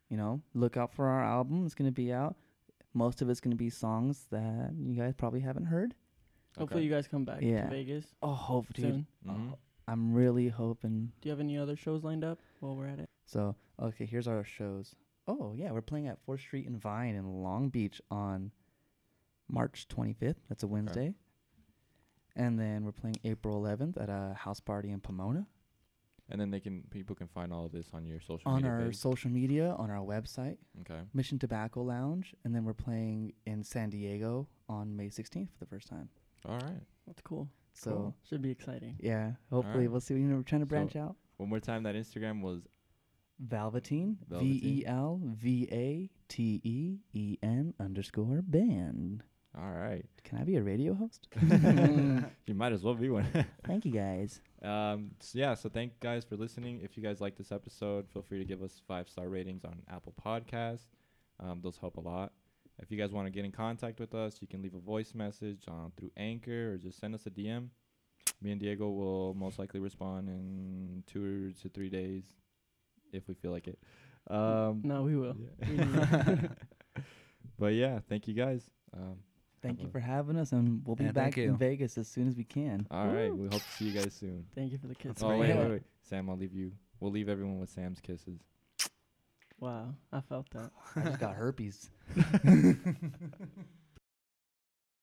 You know, look out for our album. It's gonna be out. Most of it's gonna be songs that you guys probably haven't heard. Hopefully you guys come back Yeah. to Vegas Oh, hope, dude. soon. Mhm. Oh, I'm really hoping. Do you have any other shows lined up while we're at it? So, okay, here's our shows. Oh, yeah, we're playing at 4th Street and Vine in Long Beach on March 25th. That's a Wednesday. And then we're playing April 11th at a house party in Pomona. And then they can people can find all of this on your social media. On media our page. social media, on our website, okay. Mission Tobacco Lounge. And then we're playing in San Diego on May 16th for the first time. All right. That's cool. So, Cool. Should be exciting. yeah, hopefully right. we'll see. You know, we're trying to So- branch out. One more time. That Instagram was Velvateen, V Velvateen. E L V A T E E N underscore band. All right. Can I be a radio host? You might as well be one. Thank you guys. Um, so yeah, so thank guys for listening. If you guys like this episode, feel free to give us five star ratings on Apple Podcasts. Um, those help a lot. If you guys want to get in contact with us, you can leave a voice message on through Anchor or just send us a DM. Me and Diego will most likely respond in two to three days if we feel like it. Um, No, we will. yeah. But yeah, thank you guys. Um, Thank you mm-hmm. for having us, and we'll be Yeah, thank back in. Vegas as soon as we can. all right, we hope to see you guys soon. Thank you for the oh, kisses. oh wait, wait, wait, Sam, I'll leave you. We'll leave everyone with Sam's kisses. Wow, I felt that. I just got herpes.